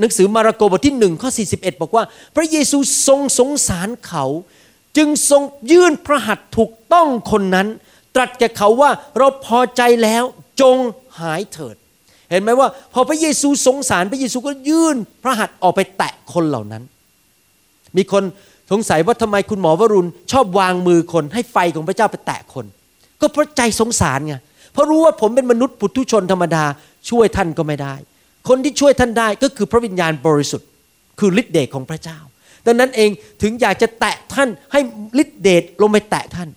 S2: หนังสือมาระโกบทที่หนึ่งข้อ41 บอกว่า พระเยซูทรงสงสารเขา จึงทรงยื่นพระหัตถ์ถูกต้องคนนั้น ตรัสแก่เขาว่าเราพอใจแล้วจงหายเถิด เห็นไหมว่า พอพระเยซูสงสารพระเยซูก็ยื่นพระหัตถ์ออกไปแตะคนเหล่านั้น มีคนสงสัยว่าทำไมคุณหมอวรุณ ชอบวางมือคนให้ไฟของพระเจ้าไปแตะคน ก็เพราะใจสงสารไงเพราะรู้ว่าผมเป็นมนุษย์ปุถุชนธรรมดาช่วยท่านก็ไม่ได้ คนที่ช่วยท่านได้ก็คือพระวิญญาณบริสุทธิ์ คือฤทธิเดชของพระเจ้า ดังนั้นเองถึงอยากจะแตะท่านให้ฤทธิเดชลงไปแตะท่าน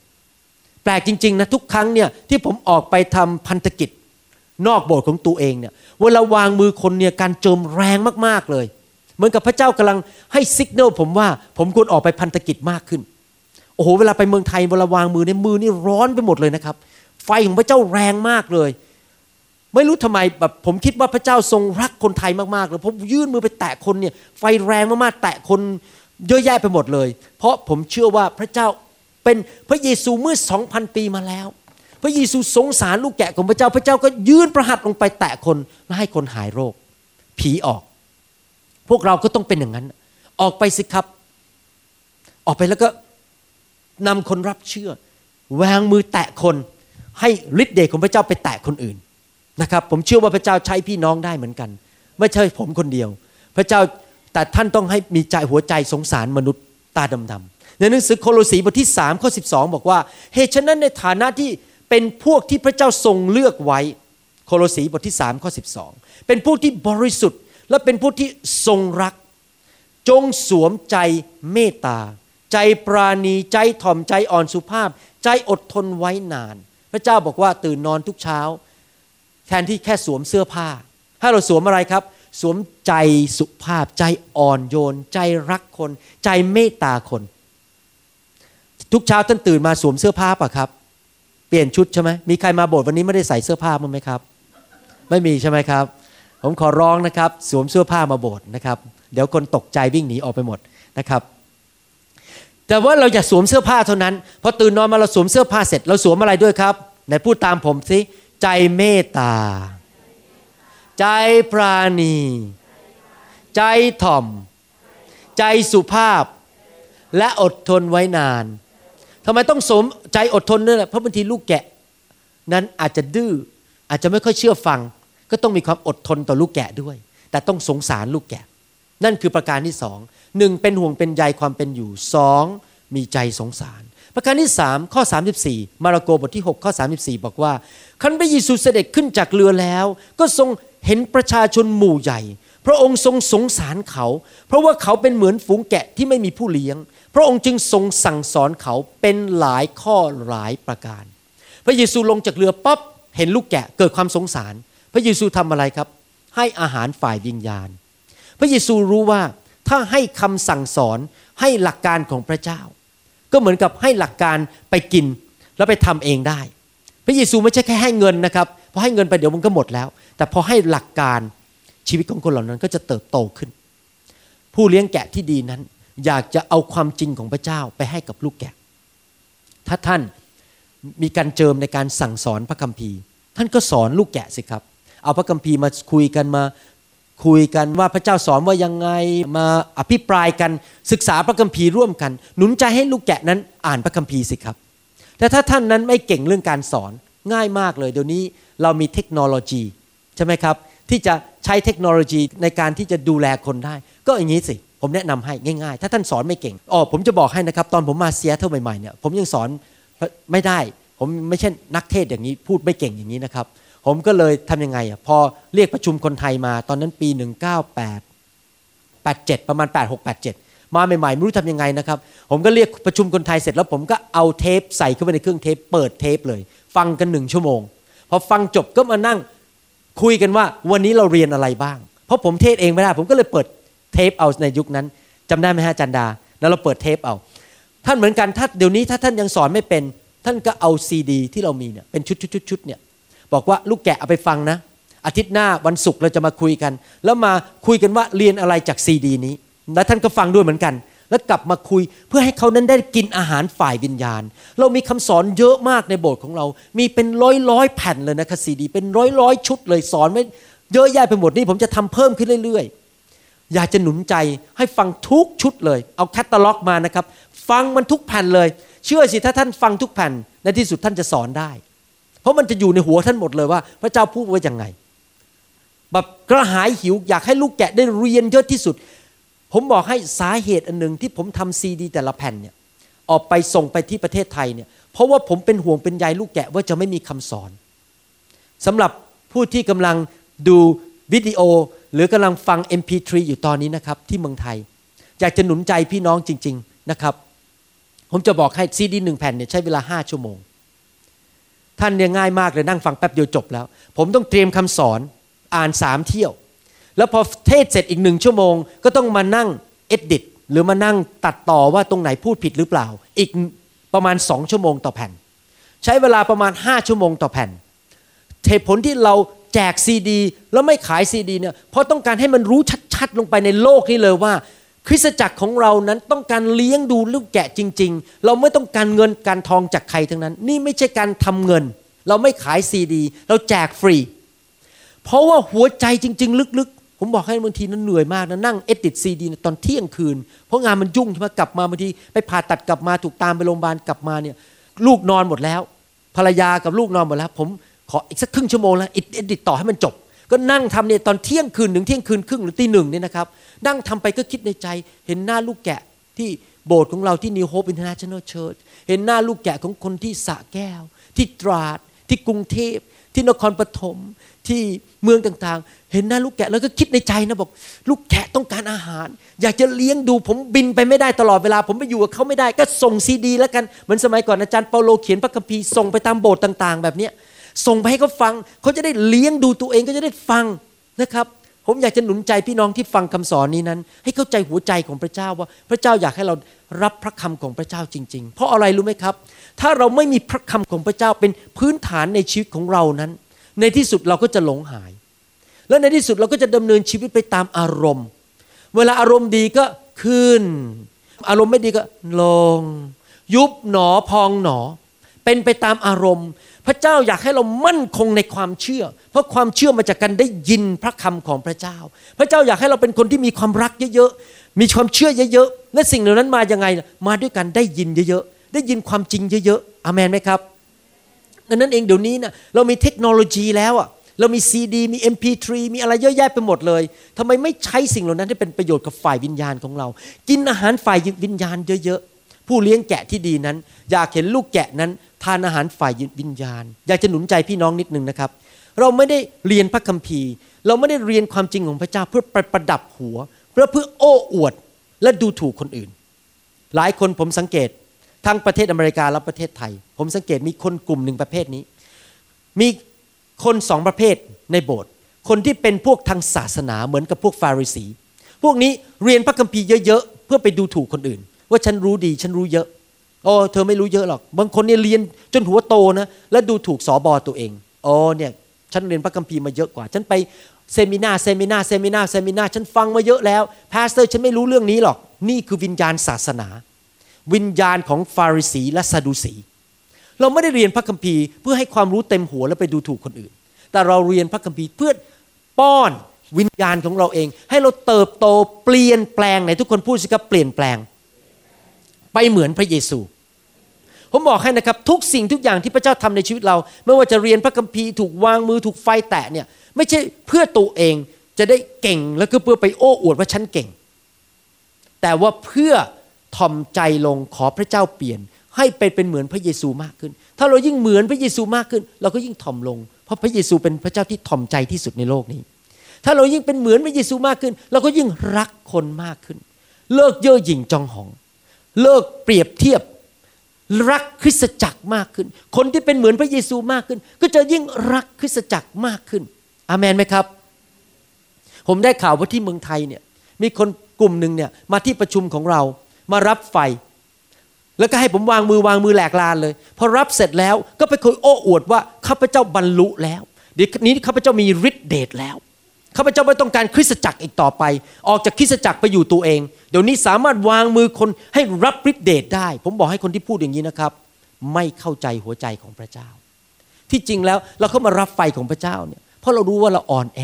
S2: แปลกจริงๆนะทุกครั้งเนี่ยที่ผมออกไปทำพันธกิจ นอกโบสถ์ของตัวเองเนี่ยเวลาวางมือคนเนี่ยการโจมแรงมากๆเลย เหมือนกับพระเจ้ากำลังให้สิกเนลผมว่าผมควรออกไปพันธกิจมากขึ้นโอ้โหเวลาไปเมืองไทยเวลาวางมือในมือนี่ร้อนไปหมดเลยนะครับ ไฟของพระเจ้าแรงมากเลย ไม่รู้ทำไมแบบผมคิดว่าพระเจ้าทรงรักคนไทยมากๆเลยผมยื่นมือไปแตะคนเนี่ยไฟแรงมากๆแตะคนเยอะแยะไปหมดเลย เพราะผมเชื่อว่าพระเจ้าเป็นพระเยซูเมื่อสองพันปีมาแล้ว พระเยซูสงสารลูกแกะของพระเจ้า พระเจ้าก็ยื่นประหัตลงไปแตะคนและให้คนหายโรค ผีออก พวกเราก็ต้องเป็นอย่างนั้น ออกไปสิครับ ออกไปแล้วก็นำคนรับเชื่อวางมือแตะคน ให้ฤทธิ์เดชของพระเจ้าไปแตะคนอื่น นะครับ ผมเชื่อว่าพระเจ้าใช้พี่น้องได้เหมือนกัน ไม่ใช่ผมคนเดียว พระเจ้าแต่ท่านต้องให้มีใจหัวใจสงสารมนุษย์ตาดำๆในหนังสือโคโลสีบทที่3ข้อ12 บอกว่าเหตุฉะนั้นในฐานะที่เป็นพวกที่พระเจ้าทรงเลือกไว้โคโลสีบทที่3ข้อ12 เป็นพวกที่บริสุทธิ์ และเป็นพวกที่ทรงรัก จงสวมใจเมตตา ใจปราณีใจถ่อมใจอ่อนสุภาพ ใจอดทนไว้นาน พระเจ้าบอกว่าตื่นนอนทุกเช้า แทนที่แค่สวมเสื้อผ้า ถ้าเราสวมอะไรครับ สวมใจสุภาพ ใจอ่อนโยน ใจรักคน ใจเมตตาคน ทุกเช้าท่านตื่นมาสวมเสื้อผ้าปะครับ เปลี่ยนชุดใช่ไหมมีใครมาโบสถ์วันนี้ไม่ได้ใส่เสื้อผ้ามั้งไหมครับ ไม่มีใช่ไหมครับ ผมขอร้องนะครับ สวมเสื้อผ้ามาโบสถ์นะครับ เดี๋ยวคนตกใจวิ่งหนีออกไปหมดนะครับแต่ว่าเราอย่าสวมเสื้อผ้าเท่านั้น พอตื่นนอนมาเราสวมเสื้อผ้าเสร็จ เราสวมอะไรด้วยครับไหนพูดตามผมสิ ใจเมตตา ใจปราณี ใจถ่อม ใจสุภาพ และอดทนไว้นานทำไมต้องสมใจอดทนด้วยล่ะเพราะบางทีลูกแกะ นั้นอาจจะดื้ออาจจะไม่ค่อยเชื่อฟัง ก็ต้องมีความอดทนต่อลูกแกะด้วย แต่ต้องสงสารลูกแกะ นั่นคือประการที่สองหนึ่งเป็นห่วงเป็นใยความเป็นอยู่สองมีใจสงสาร ประการที่สามข้อ 34 มาระโกบทที่ 6 ข้อ 34 บอกว่า คันพระเยซูเสด็จขึ้นจากเรือแล้ว ก็ทรงเห็นประชาชนหมู่ใหญ่ พระองค์ทรงสงสารเขา เพราะว่าเขาเป็นเหมือนฝูงแกะที่ไม่มีผู้เลี้ยง พระองค์จึงทรงสั่งสอนเขาเป็นหลายข้อหลายประการ พระเยซูลงจากเรือปั๊บเห็นลูกแกะเกิดความสงสาร พระเยซูทำอะไรครับ ให้อาหารฝ่ายวิญญาณ พระเยซูรู้ว่าถ้าให้คำสั่งสอนให้หลักการของพระเจ้า ก็เหมือนกับให้หลักการไปกินแล้วไปทำเองได้ พระเยซูไม่ใช่แค่ให้เงินนะครับพอให้เงินไปเดี๋ยวมันก็หมดแล้ว แต่พอให้หลักการชีวิตของคนเหล่านั้นก็จะเติบโตขึ้น ผู้เลี้ยงแกะที่ดีนั้น อยากจะเอาความจริงของพระเจ้าไปให้กับลูกแกะ ถ้าท่านมีการเจิมในการสั่งสอนพระคัมภีร์ ท่านก็สอนลูกแกะสิครับ เอาพระคัมภีร์มาคุยกันมาคุยกันว่าพระเจ้าสอนว่ายังไงมาอภิปรายกันศึกษาพระคัมภีร์ร่วมกัน หนุนใจให้ลูกแกะนั้นอ่านพระคัมภีร์สิครับ แต่ถ้าท่านนั้นไม่เก่งเรื่องการสอนง่ายมากเลย เดี๋ยวนี้เรามีเทคโนโลยีใช่ไหมครับ ที่จะใช้เทคโนโลยีในการที่จะดูแลคนได้ ก็อย่างนี้สิผมแนะนำให้ง่ายๆ ถ้าท่านสอนไม่เก่งอ๋อผมจะบอกให้นะครับ ตอนผมมาเซียเท่าใหม่ๆเนี่ยผมยังสอนไม่ได้ ผมไม่ใช่นักเทศอย่างนี้ พูดไม่เก่งอย่างนี้นะครับ ผมก็เลยทํำยังไงอะพอเรียกประชุมคนไทยมา ตอนนั้นปี 198 87ประมาณ 8687 มาใหม่ๆไม่รู้ทำยังไงนะครับ ผมก็เรียกประชุมคนไทยเสร็จแล้วผมก็เอาเทปใส่เข้าไปในเครื่องเทปเปิดเทปเลย ฟังกันหนึ่งชั่วโมงพอฟังจบก็มานั่งคุยกันว่าวันนี้เราเรียนอะไรบ้าง เพราะผมเทศเองไม่ได้ ผมก็เลยเปิดเทปเอาในยุคนั้นจำได้ไหมฮะจันดา แล้วเราเปิดเทปเอา ท่านเหมือนกันถ้าเดี๋ยวนี้ถ้าท่านยังสอนไม่เป็น ท่านก็เอาซีดี ที่เรามีเนี่ยเป็นชุดๆๆเนี่ยบอกว่าลูกแกะเอาไปฟังนะอาทิตย์หน้าวันศุกร์เราจะมาคุยกัน แล้วมาคุยกันว่าเรียนอะไรจากซีดีนี้ แล้วท่านก็ฟังด้วยเหมือนกัน แล้วกลับมาคุยเพื่อให้เขานั้นได้กินอาหารฝ่ายวิญญาณ เรามีคำสอนเยอะมากในโบสถ์ของเรา มีเป็นร้อยร้อยแผ่นเลยนะคะซีดี เป็นร้อยร้อยชุดเลยสอนไว้เยอะแยะไปหมดนี่ผมจะทำเพิ่มขึ้นเรื่อยๆ อยากจะหนุนใจให้ฟังทุกชุดเลย เอาแคตตาล็อกมานะครับ ฟังมันทุกแผ่นเลย เชื่อสิถ้าท่านฟังทุกแผ่นในที่สุดท่านจะสอนได้ เพราะมันจะอยู่ในหัวท่านหมดเลยว่า พระเจ้าพูดไว้ยังไงแบบกระหายหิวอยากให้ลูกแกะได้เรียนเยอะที่สุด ผมบอกให้สาเหตุอันหนึ่งที่ผมทำซีดี แต่ละแผ่นเนี่ยออกไปส่งไปที่ประเทศไทยเนี่ยเพราะว่าผมเป็นห่วงเป็นใยลูกแกะว่าจะไม่มีคำสอนสำหรับผู้ที่กำลังดูวิดีโอหรือกำลังฟัง MP3 อยู่ตอนนี้นะครับที่เมืองไทย อยากจะหนุนใจพี่น้องจริง ๆนะครับ ผมจะบอกให้ซีดีหนึ่งแผ่นเนี่ยใช้เวลาห้าชั่วโมง ท่านเนี่ยง่ายมากเลยนั่งฟังแป๊บเดียวจบแล้ว ผมต้องเตรียมคำสอนอ่านสามเที่ยว แล้วพอเทศเสร็จอีกหนึ่งชั่วโมง ก็ต้องมานั่งเอ็ดดิตหรือมานั่งตัดต่อว่าตรงไหนพูดผิดหรือเปล่า อีกประมาณสองชั่วโมงต่อแผ่น ใช้เวลาประมาณห้าชั่วโมงต่อแผ่นเหตุผลที่เราแจกซีดี แล้วไม่ขายซีดีเนี่ยเพราะต้องการให้มันรู้ชัดๆ ลงไปในโลกนี้เลยว่า คริสตจักรของเรานั้นต้องการเลี้ยงดูลูกแกะจริง ๆ เราไม่ต้องการเงินการทองจากใครทั้งนั้น นี่ไม่ใช่การทำเงิน เราไม่ขายซีดี เราแจกฟรี เพราะว่าหัวใจจริง ๆ ลึกๆ ผมบอกให้บางทีนั้นเหนื่อยมากนะนั่ง edit ซีดีตอนเที่ยงคืน เพราะงานมันยุ่งใช่ไหมกลับมาบางทีไปผ่าตัดกลับมาถูกตามไปโรงพยาบาลกลับมาเนี่ยลูกนอนหมดแล้ว ภรรยากับลูกนอนหมดแล้ว ผมขออีกสักครึ่งชั่วโมงแล้วเอดิตต่อให้มันจบ ก็นั่งทำเนี่ยตอนเที่ยงคืนหนึ่งเที่ยงคืนครึ่งหรือตีหนึ่งเนี่ยนะครับนั่งทำไปก็คิดในใจ เห็นหน้าลูกแกะที่โบสถ์ของเราที่ New Hope International Church เห็นหน้าลูกแกะของคนที่สระแก้ว ที่ตราดที่กรุงเทพที่นครปฐมที่เมืองต่างๆ เห็นหน้าลูกแกะแล้วก็คิดในใจนะบอก ลูกแกะต้องการอาหาร อยากจะเลี้ยงดูผมบินไปไม่ได้ตลอดเวลา ผมไปอยู่กับเขาไม่ได้ก็ส่งซีดี แล้วกันเหมือนสมัยก่อนอาจารย์เปาโลเขียนพระคัมภีร์ส่งไปตามโบสถ์ต่าง ๆ แบบนี้ส่งไปให้เขาฟังเขาจะได้เลี้ยงดูตัวเองก็จะได้ฟังนะครับผมอยากจะหนุนใจพี่น้องที่ฟังคำสอนนี้นั้น ให้เข้าใจหัวใจของพระเจ้าว่า พระเจ้าอยากให้เรารับพระคำของพระเจ้าจริง ๆ เพราะอะไรรู้ไหมครับ ถ้าเราไม่มีพระคำของพระเจ้าเป็นพื้นฐานในชีวิตของเรานั้น ในที่สุดเราก็จะหลงหาย แล้วในที่สุดเราก็จะดำเนินชีวิตไปตามอารมณ์ เวลาอารมณ์ดีก็ขึ้น อารมณ์ไม่ดีก็ลง ยุบหนอพองหนอ เป็นไปตามอารมณ์ พระเจ้าอยากให้เรามั่นคงในความเชื่อ เพราะความเชื่อมาจากการได้ยินพระคำของพระเจ้า พระเจ้าอยากให้เราเป็นคนที่มีความรักเยอะๆมีความเชื่อเยอะๆและสิ่งเหล่านั้นมายังไงมาด้วยการได้ยินเยอะๆได้ยินความจริงเยอะๆอามนไหมครับดังนั้นเองเดี๋ยวนี้นะเรามีเทคโนโลยีแล้วอะ เรามีซีดีมี MP3 มีอะไรเยอะแยะไปหมดเลยทำไมไม่ใช้สิ่งเหล่านั้นให้เป็นประโยชน์กับฝ่ายวิญญาณของเรา กินอาหารฝ่ายวิญญาณเยอะๆ ผู้เลี้ยงแกะที่ดีนั้น อยากเห็นลูกแกะนั้น ทานอาหารฝ่ายวิญญาณ อยากจะหนุนใจพี่น้องนิดนึงนะครับ เราไม่ได้เรียนพระคัมภีร์ เราไม่ได้เรียนความจริงของพระเจ้าเพื่อประดับหัว เพื่อเพื่อโอ้อวดและดูถูกคนอื่น หลายคนผมสังเกตทั้งประเทศอเมริกาและประเทศไทย ผมสังเกตมีคนกลุ่มหนึ่งประเภทนี้ มี คนสองประเภทในโบสถ์คนที่เป็นพวกทางศาสนาเหมือนกับพวกฟาริสี พวกนี้เรียนพระคัมภีร์เยอะๆ เพื่อไปดูถูกคนอื่น ว่าฉันรู้ดีฉันรู้เยอะโอ้เธอไม่รู้เยอะหรอก บางคนเนี่ยเรียนจนหัวโตนะแล้วดูถูกสอบอตัวเองโอ้เนี่ยฉันเรียนพระคัมภีร์มาเยอะกว่า ฉันไป seminar seminar seminar seminar ฉันฟังมาเยอะแล้ว pastor ฉันไม่รู้เรื่องนี้หรอก นี่คือวิญญาณศาสนา วิญญาณของฟาริสีและซาดูสี เราไม่ได้เรียนพระคัมภีร์เพื่อให้ความรู้เต็มหัวแล้วไปดูถูกคนอื่น แต่เราเรียนพระคัมภีร์เพื่อป้อนวิญญาณของเราเอง ให้เราเติบโตเปลี่ยนแปลงไหนทุกคนพูดสิครับเปลี่ยนแปลง ไปเหมือนพระเยซู ผมบอกให้นะครับทุกสิ่งทุกอย่างที่พระเจ้าทำในชีวิตเรา ไม่ว่าจะเรียนพระคัมภีร์ถูกวางมือถูกไฟแตะเนี่ยไม่ใช่เพื่อตัวเองจะได้เก่งแล้วก็เพื่อไปโอ้อวดว่าฉันเก่ง แต่ว่าเพื่อทอมใจลงขอพระเจ้าเปลี่ยน ให้เป็นเป็นเหมือนพระเยซูมากขึ้น ถ้าเรายิ่งเหมือนพระเยซูมากขึ้น เราก็ยิ่งทอมลง เพราะพระเยซูเป็นพระเจ้าที่ทอมใจที่สุดในโลกนี้ ถ้าเรายิ่งเป็นเหมือนพระเยซูมากขึ้น เราก็ยิ่งรักคนมากขึ้น เลิกเย่อหยิ่งจองหอง เลิกเปรียบเทียบ รักคริสตจักรมากขึ้น คนที่เป็นเหมือนพระเยซูมากขึ้น ก็จะยิ่งรักคริสตจักรมากขึ้น อามันไหมครับ ผมได้ข่าวว่าที่เมืองไทยเนี่ยมีคนกลุ่มหนึ่งเนี่ยมาที่ประชุมของเรามารับไฟ แล้วก็ให้ผมวางมือวางมือแหลกลานเลย พอรับเสร็จแล้วก็ไปคุยโอ้อวดว่าข้าพเจ้าบรรลุแล้วเดี๋ยวนี้ข้าพเจ้ามีฤทธิเดชแล้วข้าพเจ้าไม่ต้องการคริสตจักรอีกต่อไป ออกจากคริสตจักรไปอยู่ตัวเอง เดี๋ยวนี้สามารถวางมือคนให้รับฤทธิเดชได้ ผมบอกให้คนที่พูดอย่างนี้นะครับ ไม่เข้าใจหัวใจของพระเจ้า ที่จริงแล้วเราเข้ามารับไฟของพระเจ้าเนี่ยเพราะเรารู้ว่าเราอ่อนแอ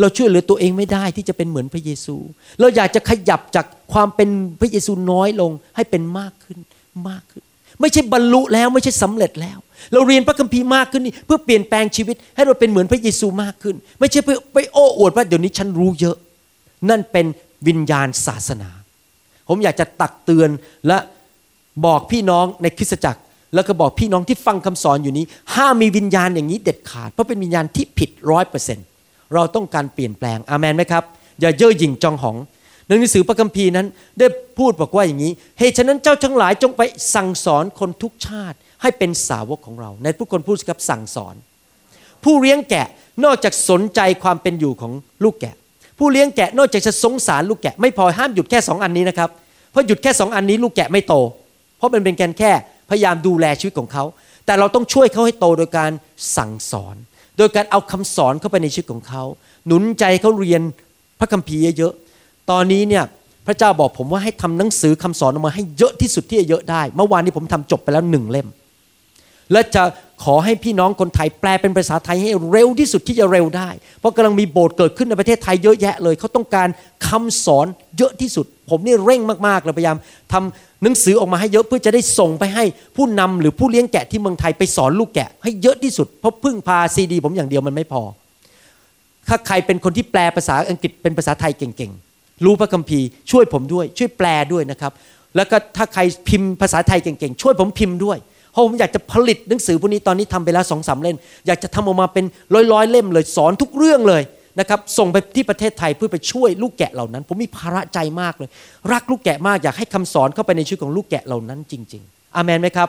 S2: เราช่วยเหลือตัวเองไม่ได้ที่จะเป็นเหมือนพระเยซู เราอยากจะขยับจาก ความเป็นพระเยซูน้อยลงให้เป็นมากขึ้นมากขึ้น ไม่ใช่บรรลุแล้วไม่ใช่สำเร็จแล้ว เราเรียนพระคัมภีร์มากขึ้นนี่เพื่อเปลี่ยนแปลงชีวิต ให้เราเป็นเหมือนพระเยซูมากขึ้น ไม่ใช่เพื่อไปโอ้อวดว่าเดี๋ยวนี้ฉันรู้เยอะ นั่นเป็นวิญญาณศาสนา ผมอยากจะตักเตือนและบอกพี่น้องในคริสตจักร แล้วก็บอกพี่น้องที่ฟังคำสอนอยู่นี้ ห้ามมีวิญญาณอย่างนี้เด็ดขาดเพราะเป็นวิญญาณที่ผิดร้อยเปอร์เซ็นต์เราต้องการเปลี่ยนแปลงอามันไหมครับ อย่าเย่อหยิ่งจองหอง ในหนังสือพระคัมภีร์นั้น ได้พูดบอกว่าอย่างนี้เหตุฉะนั้นเจ้าทั้งหลายจงไปสั่งสอนคนทุกชาติให้เป็นสาวกของเรา ในผู้คนพูดกับสั่งสอน ผู้เลี้ยงแกะนอกจากสนใจความเป็นอยู่ของลูกแกะ ผู้เลี้ยงแกะนอกจากจะสงสารลูกแกะ ไม่พอห้ามหยุดแค่สองอันนี้นะครับเพราะหยุดแค่สองอันนี้ลูกแกะไม่โต เพราะมันเป็นการแค่พยายามดูแลชีวิตของเขา แต่เราต้องช่วยเขาให้โตโดยการสั่งสอน โดยการเอาคำสอนเข้าไปในชีวิตของเขา หนุนใจเขาเรียนพระคัมภีร์เยอะ ตอนนี้เนี่ยพระเจ้าบอกผมว่าให้ทำหนังสือคำสอนออกมาให้เยอะที่สุดที่จะเยอะได้ เมื่อวานนี้ผมทำจบไปแล้วหนึ่งเล่ม และจะขอให้พี่น้องคนไทยแปลเป็นภาษาไทยให้เร็วที่สุดที่จะเร็วได้ เพราะกำลังมีโบสถ์เกิดขึ้นในประเทศไทยเยอะแยะเลยเขาต้องการคำสอนเยอะที่สุด ผมนี่เร่งมากๆเลยพยายามทำหนังสือออกมาให้เยอะเพื่อจะได้ส่งไปให้ผู้นำหรือผู้เลี้ยงแกะที่เมืองไทยไปสอนลูกแกะ ให้เยอะที่สุดเพราะพึ่งพาซีดี ผมอย่างเดียวมันไม่พอ ถ้าใครเป็นคนที่แปลภาษาอังกฤษเป็นภาษาไทยเก่งๆ รู้พระคัมภีร์ช่วยผมด้วย ช่วยแปลด้วยนะครับ แล้วก็ถ้าใครพิมพ์ภาษาไทยเก่งๆ ช่วยผมพิมพ์ด้วยเพราะผมอยากจะผลิตหนังสือพวกนี้ตอนนี้ทำไปแล้วสองสามเล่มอยากจะทำออกมาเป็นร้อยๆเล่มเลยสอนทุกเรื่องเลยนะครับส่งไปที่ประเทศไทยเพื่อไปช่วยลูกแกะเหล่านั้น ผมมีภาระใจมากเลย รักลูกแกะมากอยากให้คำสอนเข้าไปในชีวิตของลูกแกะเหล่านั้นจริง ๆ อามันไหมครับ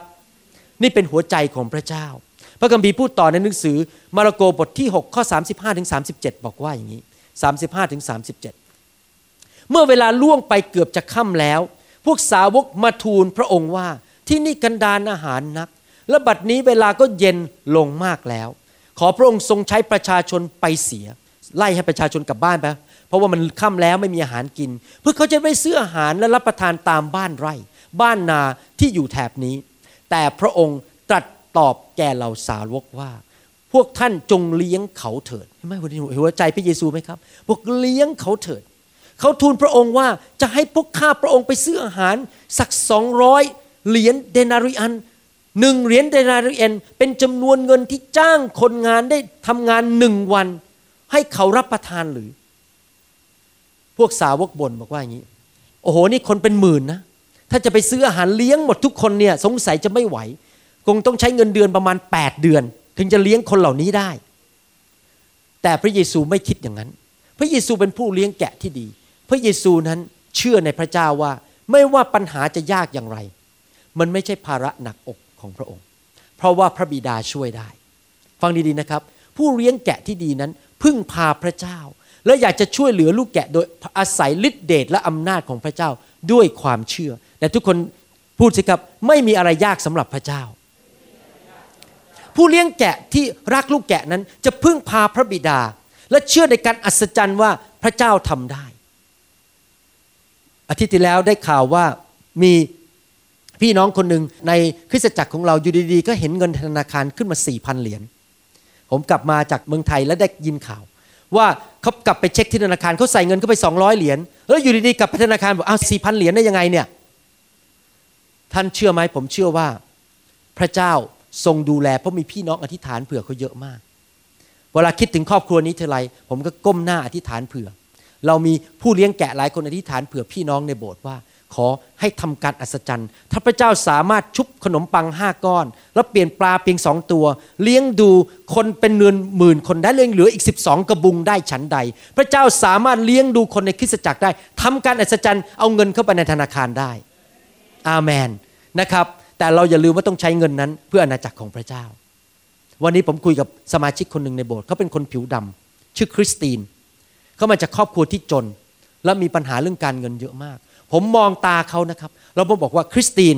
S2: นี่เป็นหัวใจของพระเจ้า พระคัมภีร์พูดต่อในหนังสือมาระโกบทที่ 6 ข้อ 35ถึง37 บอกว่าอย่างนี้ 35ถึง37 เมื่อเวลาล่วงไปเกือบจะค่ำแล้ว พวกสาวกมาทูลพระองค์ว่าที่นี่กันดานอาหารนัก และบัดนี้เวลาก็เย็นลงมากแล้ว ขอพระองค์ทรงใช้ประชาชนไปเสีย ไล่ให้ประชาชนกลับบ้านไปเพราะว่ามันค่ำแล้วไม่มีอาหารกิน เพื่อเขาจะไม่ซื้ออาหารและรับประทานตามบ้านไร่ บ้านนาที่อยู่แถบนี้ แต่พระองค์ตรัสตอบแก่เหล่าสาวกว่า พวกท่านจงเลี้ยงเขาเถิดเห็นไหมหัวใจพระเยซูไหมครับพวกเลี้ยงเขาเถิด เขาทูลพระองค์ว่าจะให้พวกข้าพระองค์ไปซื้ออาหาร สักสองร้อยเหรียญเดนาริอันหนึ่งเหรียญเดนาริอันเป็นจำนวนเงินที่จ้างคนงานได้ทำงานหนึ่งวัน ให้เขารับประทานหรือ พวกสาวกบ่นบอกว่าอย่างนี้ โอ้โหนี่คนเป็นหมื่นนะ ถ้าจะไปซื้ออาหารเลี้ยงหมดทุกคนเนี่ยสงสัยจะไม่ไหว คงต้องใช้เงินเดือนประมาณ 8 เดือน ถึงจะเลี้ยงคนเหล่านี้ได้ แต่พระเยซูไม่คิดอย่างนั้น พระเยซูเป็นผู้เลี้ยงแกะที่ดี พระเยซูนั้นเชื่อในพระเจ้าว่าไม่ว่าปัญหาจะยากอย่างไร มันไม่ใช่ภาระหนักอกของพระองค์ เพราะว่าพระบิดาช่วยได้ ฟังดีๆนะครับ ผู้เลี้ยงแกะที่ดีนั้น พึ่งพาพระเจ้า และอยากจะช่วยเหลือลูกแกะโดยอาศัยฤทธิเดชและอำนาจของพระเจ้าด้วยความเชื่อ แต่ทุกคนพูดสิครับไม่มีอะไรยากสำหรับพระเจ้า ผู้เลี้ยงแกะที่รักลูกแกะนั้นจะพึ่งพาพระบิดา และเชื่อในการอัศจรรย์ว่าพระเจ้าทำได้ อาทิตย์ที่แล้วได้ข่าวว่ามีพี่น้องคนหนึ่งในคริสตจักรของเราอยู่ดีๆ ก็เห็นเงินธนาคารขึ้นมาสี่พันเหรียญผมกลับมาจากเมืองไทยแล้วได้ยินข่าว ว่าเขากลับไปเช็คที่ธนาคารเขาใส่เงินเข้าไปสองร้อยเหรียญแล้วอยู่ดีๆกลับไปธนาคารบอกอ้าวสี่พันเหรียญได้ยังไงเนี่ยท่านเชื่อไหมผมเชื่อว่า พระเจ้าทรงดูแลเพราะมีพี่น้องอธิษฐานเผื่อเขาเยอะมาก เวลาคิดถึงครอบครัวนี้เท่าไรผมก็ก้มหน้าอธิษฐานเผื่อ เรามีผู้เลี้ยงแกะหลายคนอธิษฐานเผื่อพี่น้องในโบสถ์ว่า ขอให้ทำการอัศจรรย์ ถ้าพระเจ้าสามารถชุบขนมปังห้าก้อน แล้วเปลี่ยนปลาเพียงสองตัว เลี้ยงดูคนเป็นเนือนหมื่นคนได้เลี้ยงเหลืออีกสิบองกระบุงได้ฉันใด พระเจ้าสามารถเลี้ยงดูคนในคริสตจักรได้ทำการอัศจรรย์เอาเงินเข้าไปในธนาคารได้ อาเมนนะครับ แต่เราอย่าลืมว่าต้องใช้เงินนั้น เพื่ออนาจักรของพระเจ้า วันนี้ผมคุยกับสมาชิกคนหนึ่งในโบสถ์เขาเป็นคนผิวดำชื่อคริสตินเขามาจากครอบครัวที่จน และมีปัญหาเรื่องการเงินเยอะมาก ผมมองตาเขานะครับ แล้วผมบอกว่าคริสติน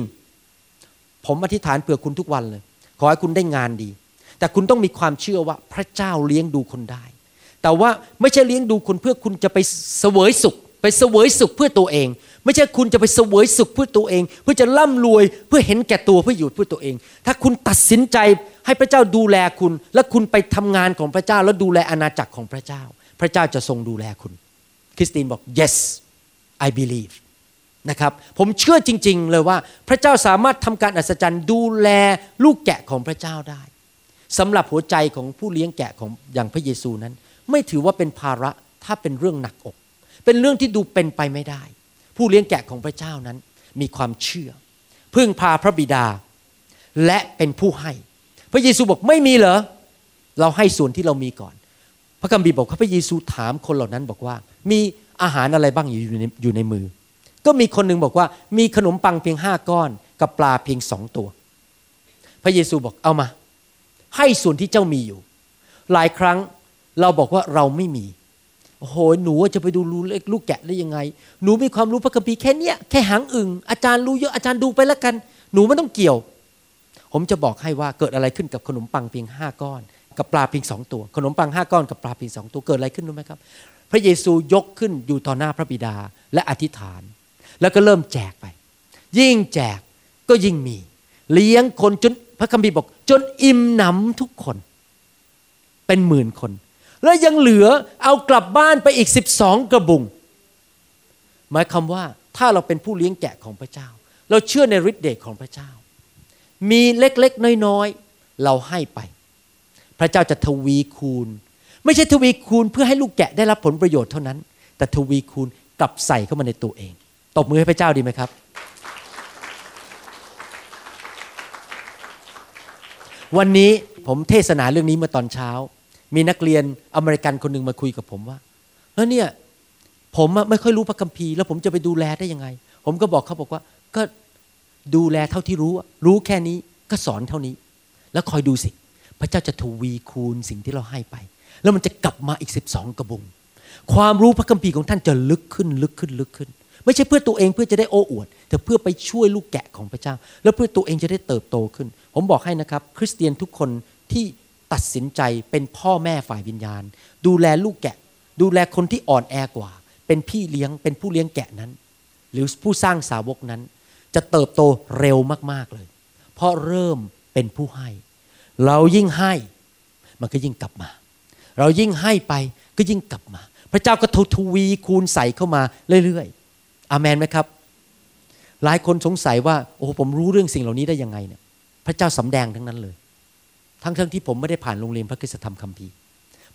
S2: ผมอธิษฐานเผื่อคุณทุกวันเลย ขอให้คุณได้งานดี แต่คุณต้องมีความเชื่อว่าพระเจ้าเลี้ยงดูคนได้ แต่ว่าไม่ใช่เลี้ยงดูคนเพื่อคุณจะไปเสวยสุข ไปเสวยสุขเพื่อตัวเอง ไม่ใช่คุณจะไปเสวยสุขเพื่อตัวเอง เพื่อจะร่ำรวยเพื่อเห็นแก่ตัวเพื่ออยู่เพื่อตัวเอง ถ้าคุณตัดสินใจให้พระเจ้าดูแลคุณ และคุณไปทำงานของพระเจ้า แล้วดูแลอาณาจักรของพระเจ้า พระเจ้าจะทรงดูแลคุณ คริสตินบอก yes I believe นะครับผมเชื่อจริง ๆ เลยว่าพระเจ้าสามารถทำการอัศจรรย์ดูแลลูกแกะของพระเจ้าได้สำหรับหัวใจของผู้เลี้ยงแกะของอย่างพระเยซูนั้น ไม่ถือว่าเป็นภาระถ้าเป็นเรื่องหนักอก เป็นเรื่องที่ดูเป็นไปไม่ได้ ผู้เลี้ยงแกะของพระเจ้านั้นมีความเชื่อ พึ่งพาพระบิดา และเป็นผู้ให้ พระเยซูบอกไม่มีเหรอเราให้ส่วนที่เรามีก่อน พระคัมภีร์บอกว่าพระเยซูถามคนเหล่านั้นบอกว่า มีอาหารอะไรบ้างอยู่ในอยู่ในมือ ก็มีคนหนึ่งบอกว่า มีขนมปังเพียงห้าก้อน กับปลาเพียงสองตัว พระเยซูบอกเอามา ให้ส่วนที่เจ้ามีอยู่ หลายครั้งเราบอกว่าเราไม่มีโอ้โหหนูจะไปดูรูเล็กลูกแกะได้ยังไง หนูมีความรู้พระคัมภีร์แค่เนี้ยแค่หางอึ่งอาจารย์รู้เยอะอาจารย์ดูไปแล้วกัน หนูไม่ต้องเกี่ยว ผมจะบอกให้ว่าเกิดอะไรขึ้นกับขนมปังเพียงห้าก้อน กับปลาเพียงสองตัว ขนมปังห้าก้อนกับปลาเพียงสองตัวเกิดอะไรขึ้นรู้ไหมครับ พระเยซูยกขึ้นอยู่ต่อหน้าพระบิดาและอธิษฐาน แล้วก็เริ่มแจกไป ยิ่งแจกก็ยิ่งมี เลี้ยงคนจนพระคัมภีร์บอก จนอิ่มหนำทุกคน เป็นหมื่นคน แล้วยังเหลือเอากลับบ้านไปอีกสิบสองกระบุง หมายความว่าถ้าเราเป็นผู้เลี้ยงแกะของพระเจ้า เราเชื่อในฤทธิ์เดชของพระเจ้า มีเล็กๆน้อยๆ เราให้ไป พระเจ้าจะทวีคูณ ไม่ใช่ทวีคูณเพื่อให้ลูกแกะได้รับผลประโยชน์เท่านั้น แต่ทวีคูณกลับใส่เข้ามาในตัวเอง ตบมือให้พระเจ้าดีไหมครับ วันนี้ผมเทศนาเรื่องนี้เมื่อตอนเช้า มีนักเรียนอเมริกันคนหนึ่งมาคุยกับผมว่าแล้วเนี่ยผมไม่ค่อยรู้พระคัมภีร์แล้วผมจะไปดูแลได้ยังไง ผมก็บอกเขาบอกว่า ก็ดูแลเท่าที่รู้ รู้แค่นี้ก็สอนเท่านี้ แล้วคอยดูสิ พระเจ้าจะทวีคูณสิ่งที่เราให้ไป แล้วมันจะกลับมาอีกสิบสองกระบุง ความรู้พระคัมภีร์ของท่านจะลึกขึ้นลึกขึ้นลึกขึ้น ไม่ใช่เพื่อตัวเองเพื่อจะได้โอ้อวด แต่เพื่อไปช่วยลูกแกะของพระเจ้า แล้วเพื่อตัวเองจะได้เติบโตขึ้น ผมบอกให้นะครับ คริสเตียนทุกคนที่ตัดสินใจเป็นพ่อแม่ฝ่ายวิญญาณ ดูแลลูกแกะ ดูแลคนที่อ่อนแอกว่า เป็นพี่เลี้ยงเป็นผู้เลี้ยงแกะนั้น หรือผู้สร้างสาวกนั้น จะเติบโตเร็วมากๆเลย เพราะเริ่มเป็นผู้ให้ เรายิ่งให้ มันก็ยิ่งกลับมา เรายิ่งให้ไปก็ยิ่งกลับมา พระเจ้าก็ทวีคูณใส่เข้ามาเรื่อยๆ อามนไหมครับ หลายคนสงสัยว่าโอ้ผมรู้เรื่องสิ่งเหล่านี้ได้ยังไงเนี่ย พระเจ้าสำแดงทั้งนั้นเลย ทั้งทั้งที่ผมไม่ได้ผ่านโรงเรียนพระคุณธรรมคัมภีร์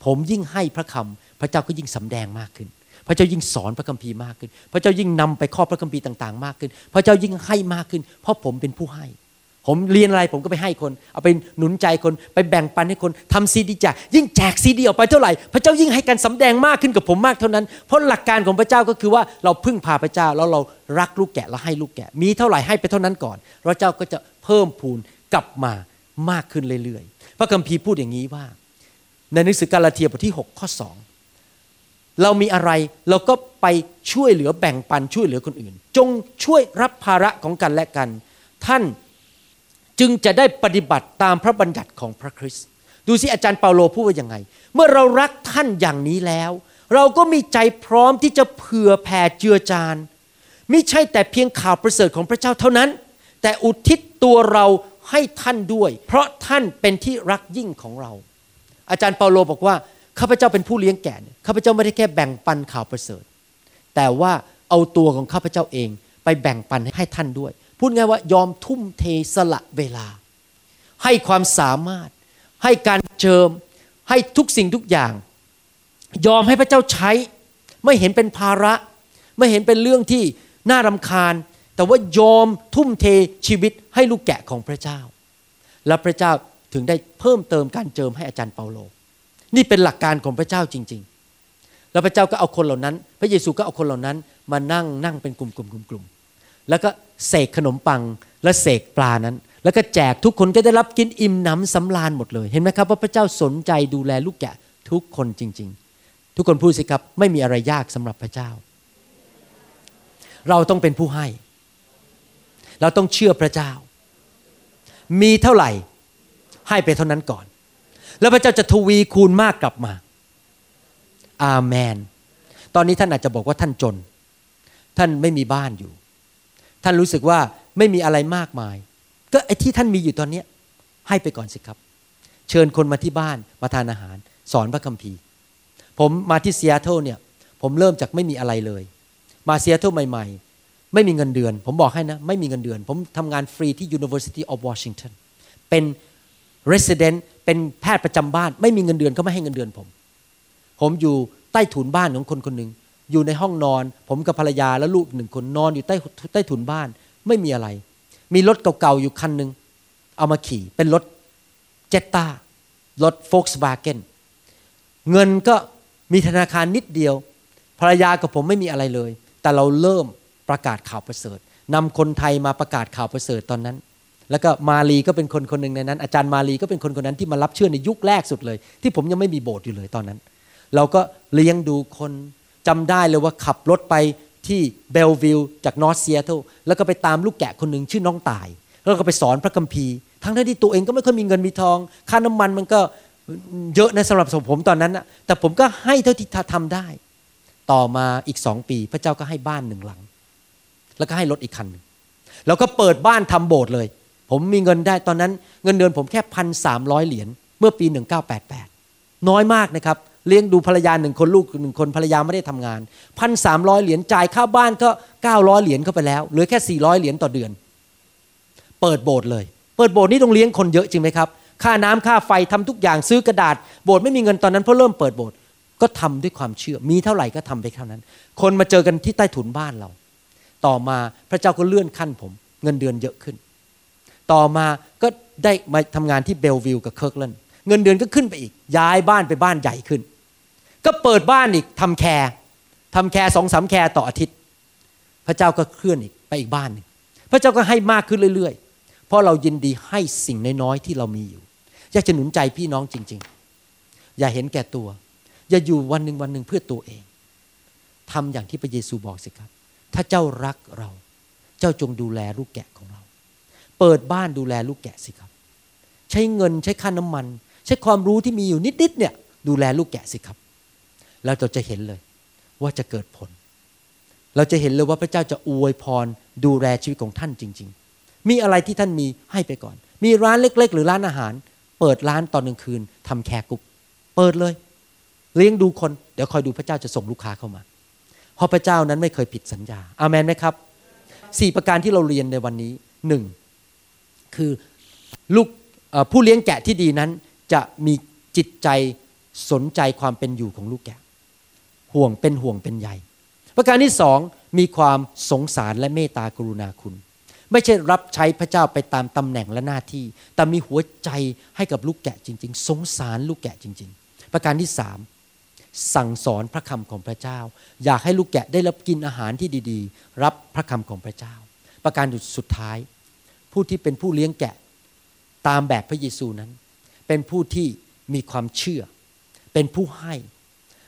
S2: ผมยิ่งให้พระคำพระเจ้าก็ยิ่งสำแดงมากขึ้นพระเจ้ายิ่งสอนพระคัมภีร์มากขึ้น พระเจ้ายิ่งนำไปข้อพระคัมภีร์ต่าง ๆ มากขึ้น พระเจ้ายิ่งให้มากขึ้น เพราะผมเป็นผู้ให้ ผมเรียนอะไรผมก็ไปให้คน เอาไปหนุนใจคนไปแบ่งปันให้คนทำซีดีแจกยิ่งแจกซีดีออกไปเท่าไหร่ พระเจ้ายิ่งให้การสำแดงมากขึ้นกับผมมากเท่านั้น เพราะหลักการของพระเจ้าก็คือว่าเราพึ่งพาพระเจ้าแล้วเรารักลูกแกะแล้วให้ลูกแกะ มีเท่าไหร่ให้ไปเท่านั้นก่อนพระเจ้าก็จะเพิ่มพูนกลับมามากขึ้นเรื่อยๆ พระคัมภีร์พูดอย่างนี้ว่า ในหนังสือกาลาเทียบทที่ 6 ข้อ 2 เรามีอะไรเราก็ไปช่วยเหลือแบ่งปันช่วยเหลือคนอื่น จงช่วยรับภาระของกันและกัน ท่าน จึงจะได้ปฏิบัติตามพระบัญญัติของพระคริสต์ดูสิอาจารย์เปาโลพูดว่าย่างไง เมื่อเรารักท่านอย่างนี้แล้ว เราก็มีใจพร้อมที่จะเผื่อแผ่เจือจานไม่ใช่แต่เพียงข่าวประเสริฐของพระเจ้าเท่านั้น แต่อุทิศตัวเราให้ท่านด้วย เพราะท่านเป็นที่รักยิ่งของเรา อาจารย์เปาโลบอกว่าข้าพเจ้าเป็นผู้เลี้ยงแกะข้าพเจ้าไม่ได้แค่แบ่งปันข่าวประเสริฐ แต่ว่าเอาตัวของข้าพเจ้าเองไปแบ่งปันให้ท่านด้วย พูดง่ายว่ายอมทุ่มเทสละเวลา ให้ความสามารถ ให้การเจิม ให้ทุกสิ่งทุกอย่าง ยอมให้พระเจ้าใช้ ไม่เห็นเป็นภาระ ไม่เห็นเป็นเรื่องที่น่ารำคาญ แต่ว่ายอมทุ่มเทชีวิตให้ลูกแกะของพระเจ้า และพระเจ้าถึงได้เพิ่มเติมการเจิมให้อาจารย์เปาโล นี่เป็นหลักการของพระเจ้าจริง ๆ แล้วพระเจ้าก็เอาคนเหล่านั้น พระเยซูก็เอาคนเหล่านั้นมานั่งนั่งเป็นกลุ่มๆกลุ่มๆ แล้วก็เสกขนมปังและเสกปลานั้น แล้วก็แจกทุกคนก็ได้รับกินอิ่มหนำสำราญหมดเลย เห็นไหมครับว่าพระเจ้าสนใจดูแลลูกแกะทุกคนจริง ๆ ทุกคนพูดสิครับไม่มีอะไรยากสำหรับพระเจ้า เราต้องเป็นผู้ให้ เราต้องเชื่อพระเจ้า มีเท่าไหร่ให้ไปเท่านั้นก่อน แล้วพระเจ้าจะทวีคูณมากกลับมา อาเมน ตอนนี้ท่านอาจจะบอกว่าท่านจน ท่านไม่มีบ้านอยู่ ท่านรู้สึกว่าไม่มีอะไรมากมาย ก็ไอ้ที่ท่านมีอยู่ตอนนี้ให้ไปก่อนสิครับ เชิญคนมาที่บ้านมาทานอาหาร สอนพระคัมภีร์ ผมมาที่เซีแอตเทิลเนี่ย ผมเริ่มจากไม่มีอะไรเลย มาเซีแอตลใหม่ๆ ไม่มีเงินเดือน ผมบอกให้นะ ไม่มีเงินเดือน ผมทำงานฟรีที่ University of Washington เป็น resident เป็นแพทย์ประจำบ้าน ไม่มีเงินเดือนก็ไม่ให้เงินเดือนผม ผมอยู่ใต้ถุนบ้านของคนคนหนึ่ง อยู่ในห้องนอน ผมกับภรรยาและลูกหนึ่งคนนอนอยู่ใต้ใต้ถุนบ้าน ไม่มีอะไร มีรถเก่าๆอยู่คันหนึ่งเอามาขี่เป็นรถเจตตารถโฟล์กสวาเกนเงินก็มีธนาคารนิดเดียว ภรรยากับผมไม่มีอะไรเลย แต่เราเริ่มประกาศข่าวประเสริฐนำคนไทยมาประกาศข่าวประเสริฐตอนนั้น แล้วก็มาลีก็เป็นคนคนหนึ่งในนั้น อาจารย์มาลีก็เป็นคนคนนั้นที่มารับเชื่อในยุคแรกสุดเลย ที่ผมยังไม่มีโบสถ์อยู่เลยตอนนั้น เราก็เลี้ยงดูคน จำได้เลยว่าขับรถไปที่ Bellevue จาก North Seattle แล้วก็ไปตามลูกแกะคนหนึ่งชื่อน้องตาย แล้วก็ไปสอนพระคัมภีร์ ทั้งที่ตัวเองก็ไม่ค่อยมีเงินมีทอง ค่าน้ำมันมันก็เยอะนะสำหรับผมตอนนั้นนะแต่ผมก็ให้เท่าที่ทำได้ ต่อมาอีกสองปี พระเจ้าก็ให้บ้านหนึ่งหลัง แล้วก็ให้รถอีกคันหนึ่งแล้วก็เปิดบ้านทำโบสถ์เลย ผมมีเงินได้ตอนนั้น เงินเดือนผมแค่พันสามร้อยเหรียญเมื่อปี1988น้อยมากนะครับ เลี้ยงดูภรรยาหนึ่งคนลูกหนึ่งคนภรรยาไม่ได้ทำงานพันสามร้อยเหรียญจ่ายค่าบ้านก็เก้าร้อยเหรียญเข้าไปแล้วเหลือแค่สี่ร้อยเหรียญต่อเดือน เปิดโบสถ์เลย เปิดโบสถ์นี่ต้องเลี้ยงคนเยอะจริงไหมครับ ค่าน้ำค่าไฟทำทุกอย่างซื้อกระดาษ โบสถ์ไม่มีเงินตอนนั้นเพราะเริ่มเปิดโบสถ์ก็ทำด้วยความเชื่อ มีเท่าไหร่ก็ทำไปเท่านั้น คนมาเจอกันที่ใต้ถุนบ้านเรา ต่อมาพระเจ้าก็เลื่อนขั้นผม เงินเดือนเยอะขึ้น ต่อมาก็ได้มาทำงานที่ Bellevue กับ Kirkland เงินเดือนก็ขึ้นไปอีก ย้ายบ้านไปบ้านใหญ่ขึ้น ก็เปิดบ้านอีกทำ care ทำ care สองสาม care ต่ออาทิตย์ พระเจ้าก็เคลื่อนอีกไปอีกบ้านหนึ่งพระเจ้าก็ให้มากขึ้นเรื่อย ๆ เพราะเรายินดีให้สิ่งน้อยๆที่เรามีอยู่ อยากจะหนุนใจพี่น้องจริง ๆ อย่าเห็นแก่ตัว อย่าอยู่วันหนึ่งวันหนึ่งเพื่อตัวเองทำอย่างที่พระเยซูบอกสิครับ ถ้าเจ้ารักเรา เจ้าจงดูแลลูกแกะของเรา เปิดบ้านดูแลลูกแกะสิครับ ใช้เงินใช้ค่าน้ำมัน ใช้ความรู้ที่มีอยู่นิดๆเนี่ยดูแลลูกแกะสิครับ แล้วเราจะเห็นเลย ว่าจะเกิดผล เราจะเห็นเลยว่าพระเจ้าจะอวยพรดูแลชีวิตของท่านจริง ๆ มีอะไรที่ท่านมีให้ไปก่อน มีร้านเล็ก ๆ หรือร้านอาหาร เปิดร้านตอนกลางคืนทำแคร์กุ๊กเปิดเลย เลี้ยงดูคนเดี๋ยวคอยดูพระเจ้าจะส่งลูกค้าเข้ามาเพราะพระเจ้านั้นไม่เคยผิดสัญญาอามันไหมครับสี่ประการที่เราเรียนในวันนี้หนึ่งคือลูกผู้เลี้ยงแกะที่ดีนั้น จะมีจิตใจสนใจความเป็นอยู่ของลูกแกะ ห่วงเป็นห่วงเป็นใยประการที่สองมีความสงสารและเมตตากรุณาคุณ ไม่ใช่รับใช้พระเจ้าไปตามตำแหน่งและหน้าที่ แต่มีหัวใจให้กับลูกแกะจริง ๆ สงสารลูกแกะจริง ๆ ประการที่สามสั่งสอนพระคำของพระเจ้า อยากให้ลูกแกะได้รับกินอาหารที่ดีๆ รับพระคำของพระเจ้า ประการสุดท้าย ผู้ที่เป็นผู้เลี้ยงแกะตามแบบพระเยซูนั้น เป็นผู้ที่มีความเชื่อ เป็นผู้ให้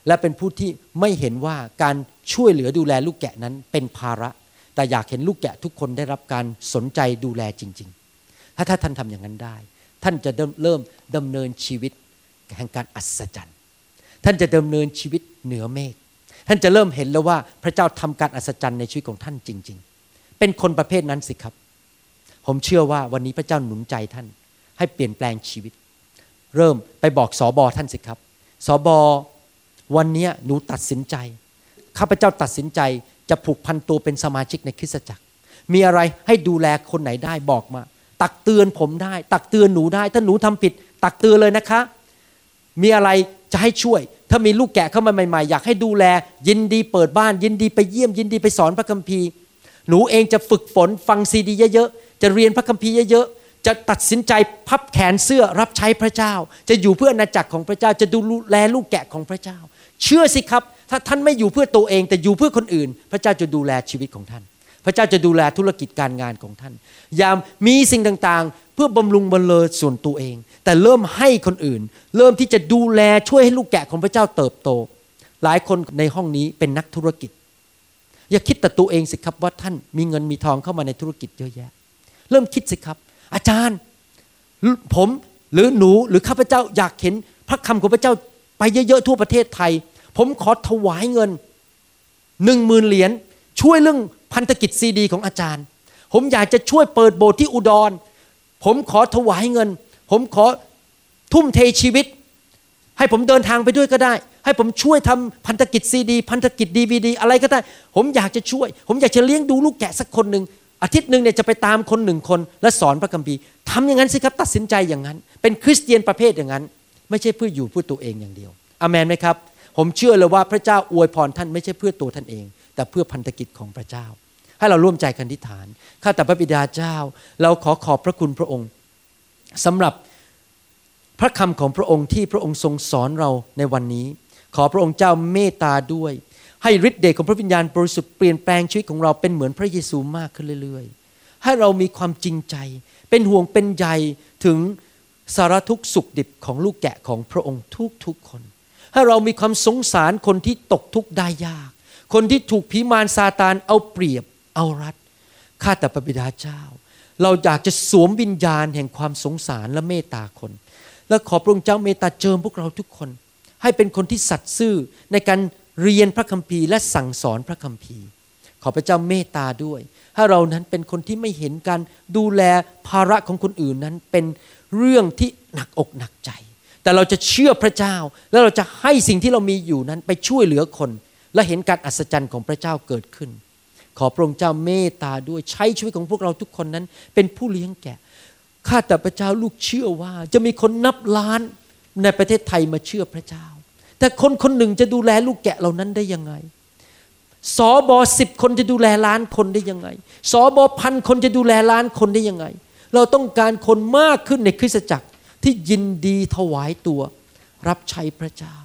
S2: และเป็นผู้ที่ไม่เห็นว่าการช่วยเหลือดูแลลูกแกะนั้นเป็นภาระ แต่อยากเห็นลูกแกะทุกคนได้รับการสนใจดูแลจริง ๆ ถ้าถ้าท่านทำอย่างนั้นได้ ท่านจะเริ่มดำเนินชีวิตแห่งการอัศจรรย์ ท่านจะดำเนินชีวิตเหนือเมฆ ท่านจะเริ่มเห็นแล้วว่าพระเจ้าทำการอัศจรรย์ในชีวิตของท่านจริง ๆ เป็นคนประเภทนั้นสิครับ ผมเชื่อว่าวันนี้พระเจ้าหนุนใจท่าน ให้เปลี่ยนแปลงชีวิต เริ่มไปบอกสอบอท่านสิครับสอบอ วันนี้หนูตัดสินใจ ข้าพเจ้าตัดสินใจจะผูกพันตัวเป็นสมาชิกในคริสตจักร มีอะไรให้ดูแลคนไหนได้บอกมา ตักเตือนผมได้ ตักเตือนหนูได้ ถ้าหนูทำผิด ตักเตือนเลยนะคะ มีอะไรจะให้ช่วย ถ้ามีลูกแกะเข้ามาใหม่ๆ อยากให้ดูแล ยินดีเปิดบ้าน ยินดีไปเยี่ยม ยินดีไปสอนพระคัมภีร์ หนูเองจะฝึกฝนฟังซีดีเยอะๆ จะเรียนพระคัมภีร์เยอะๆ จะตัดสินใจพับแขนเสื้อรับใช้พระเจ้า จะอยู่เพื่ออาณาจักรของพระเจ้า จะดูแลลูกแกะของพระเจ้า เชื่อสิครับ ถ้าท่านไม่อยู่เพื่อตัวเอง แต่อยู่เพื่อคนอื่น พระเจ้าจะดูแลชีวิตของท่าน พระเจ้าจะดูแลธุรกิจการงานของท่านอย่ามีสิ่งต่างๆ เพื่อบำรุงบรรเลอส่วนตัวเอง แต่เริ่มให้คนอื่น เริ่มที่จะดูแลช่วยให้ลูกแกะของพระเจ้าเติบโต หลายคนในห้องนี้เป็นนักธุรกิจ อย่าคิดแต่ตัวเองสิครับว่าท่านมีเงินมีทองเข้ามาในธุรกิจเยอะแยะ เริ่มคิดสิครับ อาจารย์ผมหรือหนูหรือข้าพเจ้าอยากเห็นพระคำของพระเจ้าไปเยอะๆทั่วประเทศไทย ผมขอถวายเงินหนึ่งหมื่นเหรียญช่วยเรื่องพันธกิจซีดีของอาจารย์ ผมอยากจะช่วยเปิดโบสถ์ที่อุดร ผมขอถวายเงิน ผมขอทุ่มเทชีวิต ให้ผมเดินทางไปด้วยก็ได้ ให้ผมช่วยทำพันธกิจซีดี พันธกิจดีวีดีอะไรก็ได้ ผมอยากจะช่วย ผมอยากจะเลี้ยงดูลูกแกะสักคนหนึ่งอาทิตย์หนึ่งเนี่ยจะไปตามคนหนึ่งคน และสอนพระคัมภีร์ทำอย่างนั้นสิครับตัดสินใจอย่างนั้น เป็นคริสเตียนประเภทอย่างนั้น ไม่ใช่เพื่ออยู่เพื่อตัวเองอย่างเดียวอเมนไหมครับ ผมเชื่อเลยว่าพระเจ้าอวยพรท่านไม่ใช่เพื่อตัวท่านเอง แต่เพื่อพันธกิจของพระเจ้า ให้เราร่วมใจกันทิฐานข้าแต่พระบิดาเจ้า เราขอขอบพระคุณพระองค์สำหรับพระคำของพระองค์ที่พระองค์ทรงสอนเราในวันนี้ ขอพระองค์เจ้าเมตตาด้วย ให้ฤทธิ์เดชของพระวิญญาณบริสุทธิ์เปลี่ยนแปลงชีวิตของเราเป็นเหมือนพระเยซูมากขึ้นเรื่อย ๆ ให้เรามีความจริงใจ เป็นห่วงเป็นใยถึงสารทุกข์สุขดิบของลูกแกะของพระองค์ทุกๆคน ให้เรามีความสงสารคนที่ตกทุกข์ได้ยาก คนที่ถูกผีมารซาตานเอาเปรียบเอารัดข้าแต่พระบิดาเจ้า เราอยากจะสวมวิญญาณแห่งความสงสารและเมตตาคน และขอพระองค์เจ้าเมตตาเจิมพวกเราทุกคน ให้เป็นคนที่สัตย์ซื่อในการเรียนพระคัมภีร์และสั่งสอนพระคัมภีร์ ขอพระเจ้าเมตตาด้วย ให้เรานั้นเป็นคนที่ไม่เห็นการดูแลภาระของคนอื่นนั้นเป็นเรื่องที่หนักอกหนักใจ แต่เราจะเชื่อพระเจ้า แล้วเราจะให้สิ่งที่เรามีอยู่นั้นไปช่วยเหลือคน และเห็นการอัศจรรย์ของพระเจ้าเกิดขึ้น ขอพระองค์เจ้าเมตตาด้วยใช้ชีวิตของพวกเราทุกคนนั้น เป็นผู้เลี้ยงแกะข้าแต่พระเจ้าลูกเชื่อว่า จะมีคนนับล้านในประเทศไทยมาเชื่อพระเจ้า แต่คนคนหนึ่งจะดูแลลูกแกะเหล่านั้นได้ยังไงสอบอสิบคนจะดูแลล้านคนได้ยังไงสอบอพันคนจะดูแลล้านคนได้ยังไง เราต้องการคนมากขึ้นในคริสตจักร ที่ยินดีถวายตัว รับใช้พระเจ้า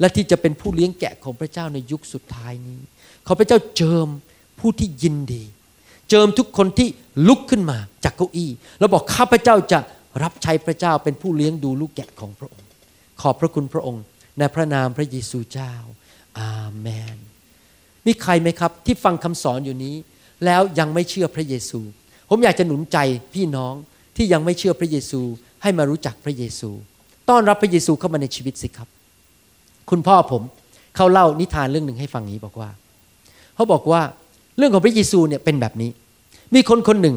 S2: และที่จะเป็นผู้เลี้ยงแกะของพระเจ้าในยุคสุดท้ายนี้ขอพระเจ้าเจิมผู้ที่ยินดี เจิมทุกคนที่ลุกขึ้นมาจากเก้าอี้ แล้วบอกข้าพระเจ้าจะรับใช้พระเจ้าเป็นผู้เลี้ยงดูลูกแกะของพระองค์ ขอบพระคุณพระองค์ ในพระนามพระเยซูเจ้า อาเมน มีใครไหมครับที่ฟังคำสอนอยู่นี้ แล้วยังไม่เชื่อพระเยซู ผมอยากจะหนุนใจพี่น้องที่ยังไม่เชื่อพระเยซู ให้มารู้จักพระเยซู ต้อนรับพระเยซูเข้ามาในชีวิตสิครับ คุณพ่อผมเขาเล่านิทานเรื่องหนึ่งให้ฟังนี้บอกว่า เขาบอกว่าเรื่องของพระเยซูเนี่ยเป็นแบบนี้ มีคนคนหนึ่ง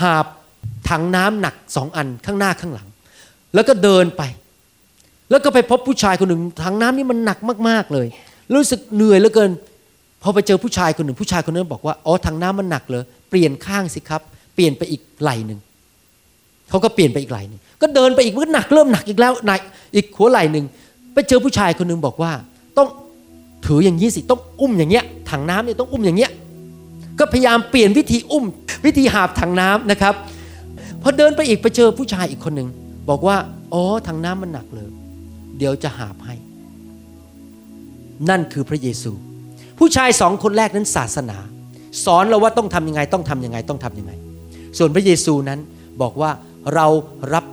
S2: หาบถังน้ำหนักสองอันข้างหน้าข้างหลัง แล้วก็เดินไป แล้วก็ไปพบผู้ชายคนหนึ่งถังน้ำนี่มันหนักมากๆเลย รู้สึกเหนื่อยเหลือเกินพอไปเจอผู้ชายคนหนึ่งผู้ชายคนนั้นบอกว่าอ๋อถังน้ำมันหนักเลยเปลี่ยนข้างสิครับ เปลี่ยนไปอีกไหลหนึ่ง เขาก็เปลี่ยนไปอีกไหลนึ่งก็เดินไปอีกมันหนักเริ่มหนักอีกแล้วหนอีกหัวไหลหนึ่งไปเจอผู้ชายคนหนึ่งบอกว่า ต้องถืออย่างนี้สิต้องอุ้มอย่างเงี้ยถังน้ำเนี่ยต้องอุ้มอย่างเงี้ยก็พยายามเปลี่ยนวิธีอุ้ม วิธีหาบถังน้ำนะครับพอเดินไปอีกไปเจอผู้ชายอีกคนหนึ่งบอกว่าอ๋อถังน้ำมันหนักเลย เดี๋ยวจะหาบให้ นั่นคือพระเยซู ผู้ชายสองคนแรกนั้นศาสนา สอนเราว่าต้องทำยังไงต้องทำยังไงต้องทำยังไง ส่วนพระเยซูนั้นบอกว่า เรารับ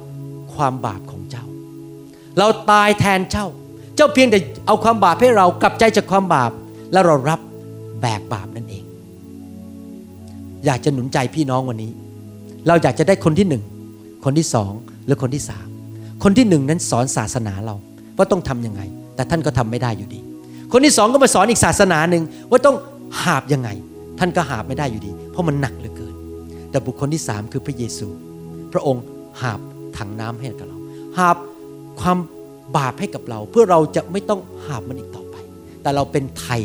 S2: ความบาปของเจ้า เราตายแทนเจ้า เจ้าเพียงแต่เอาความบาปให้เรากลับใจจากความบาป แล้วเรารับแบกบาปนั่นเอง อยากจะหนุนใจพี่น้องวันนี้ เราอยากจะได้คนที่หนึ่ง คนที่สองหรือคนที่สามคนที่หนึ่งนั้นสอนศาสนาเราว่าต้องทำยังไง แต่ท่านก็ทำไม่ได้อยู่ดี คนที่สองก็มาสอนอีกศาสนาหนึ่งว่าต้องหาบยังไง ท่านก็หาบไม่ได้อยู่ดี เพราะมันหนักเหลือเกิน แต่บุคคลที่สามคือพระเยซู ระองค์หาบถังน้ำให้กับเรา หาบความบาปให้กับเรา เพื่อเราจะไม่ต้องหาบมันอีกต่อไป แต่เราเป็นไทย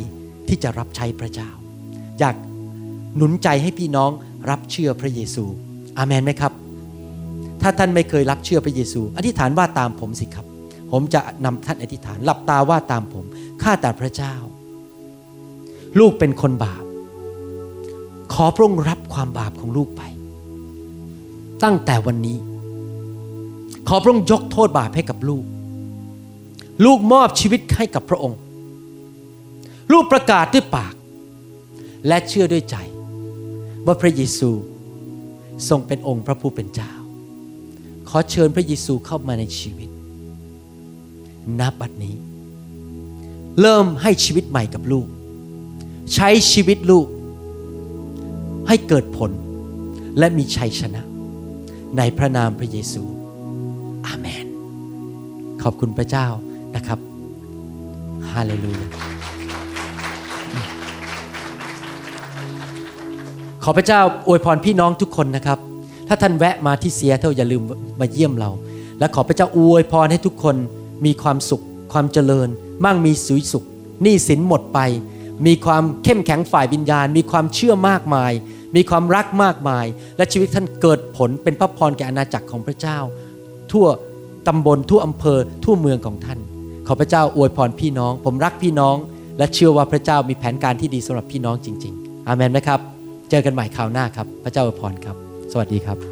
S2: ที่จะรับใช้พระเจ้า อยากหนุนใจให้พี่น้องรับเชื่อพระเยซูอาเมนไหมครับ ถ้าท่านไม่เคยรับเชื่อพระเยซู อธิษฐานว่าตามผมสิครับ ผมจะนำท่านอธิษฐานหลับตาว่าตามผมข้าแต่พระเจ้า ลูกเป็นคนบาป ขอพระองค์รับความบาปของลูกไป ตั้งแต่วันนี้ ขอพระองค์ยกโทษบาปให้กับลูก ลูกมอบชีวิตให้กับพระองค์ ลูกประกาศด้วยปาก และเชื่อด้วยใจ ว่าพระเยซูทรงเป็นองค์พระผู้เป็นเจ้า ขอเชิญพระเยซูเข้ามาในชีวิตนับบัดนี้ เริ่มให้ชีวิตใหม่กับลูก ใช้ชีวิตลูก ให้เกิดผลและมีชัยชนะ ในพระนามพระเยซู อาเมน ขอบคุณพระเจ้านะครับ ฮาเลลูยา ขอพระเจ้าอวยพรพี่น้องทุกคนนะครับ ถ้าท่านแวะมาที่เซียเท่าอย่าลืมมาเยี่ยมเรา และขอพระเจ้าอวยพรให้ทุกคนมีความสุข ความเจริญ มั่งมีสุยสุขหนี้สินหมดไป มีความเข้มแข็งฝ่ายวิญญาณ มีความเชื่อมากมาย มีความรักมากมาย และชีวิตท่านเกิดผลเป็นพระพรแก่อาณาจักรของพระเจ้า ทั่วตำบลทั่วอำเภอทั่วเมืองของท่าน ขอพระเจ้าอวยพรพี่น้อง ผมรักพี่น้อง และเชื่อว่าพระเจ้ามีแผนการที่ดีสำหรับพี่น้องจริง ๆ อาเมนไหมครับ เจอกันใหม่คราวหน้าครับ พระเจ้าอวยพรครับ สวัสดีครับ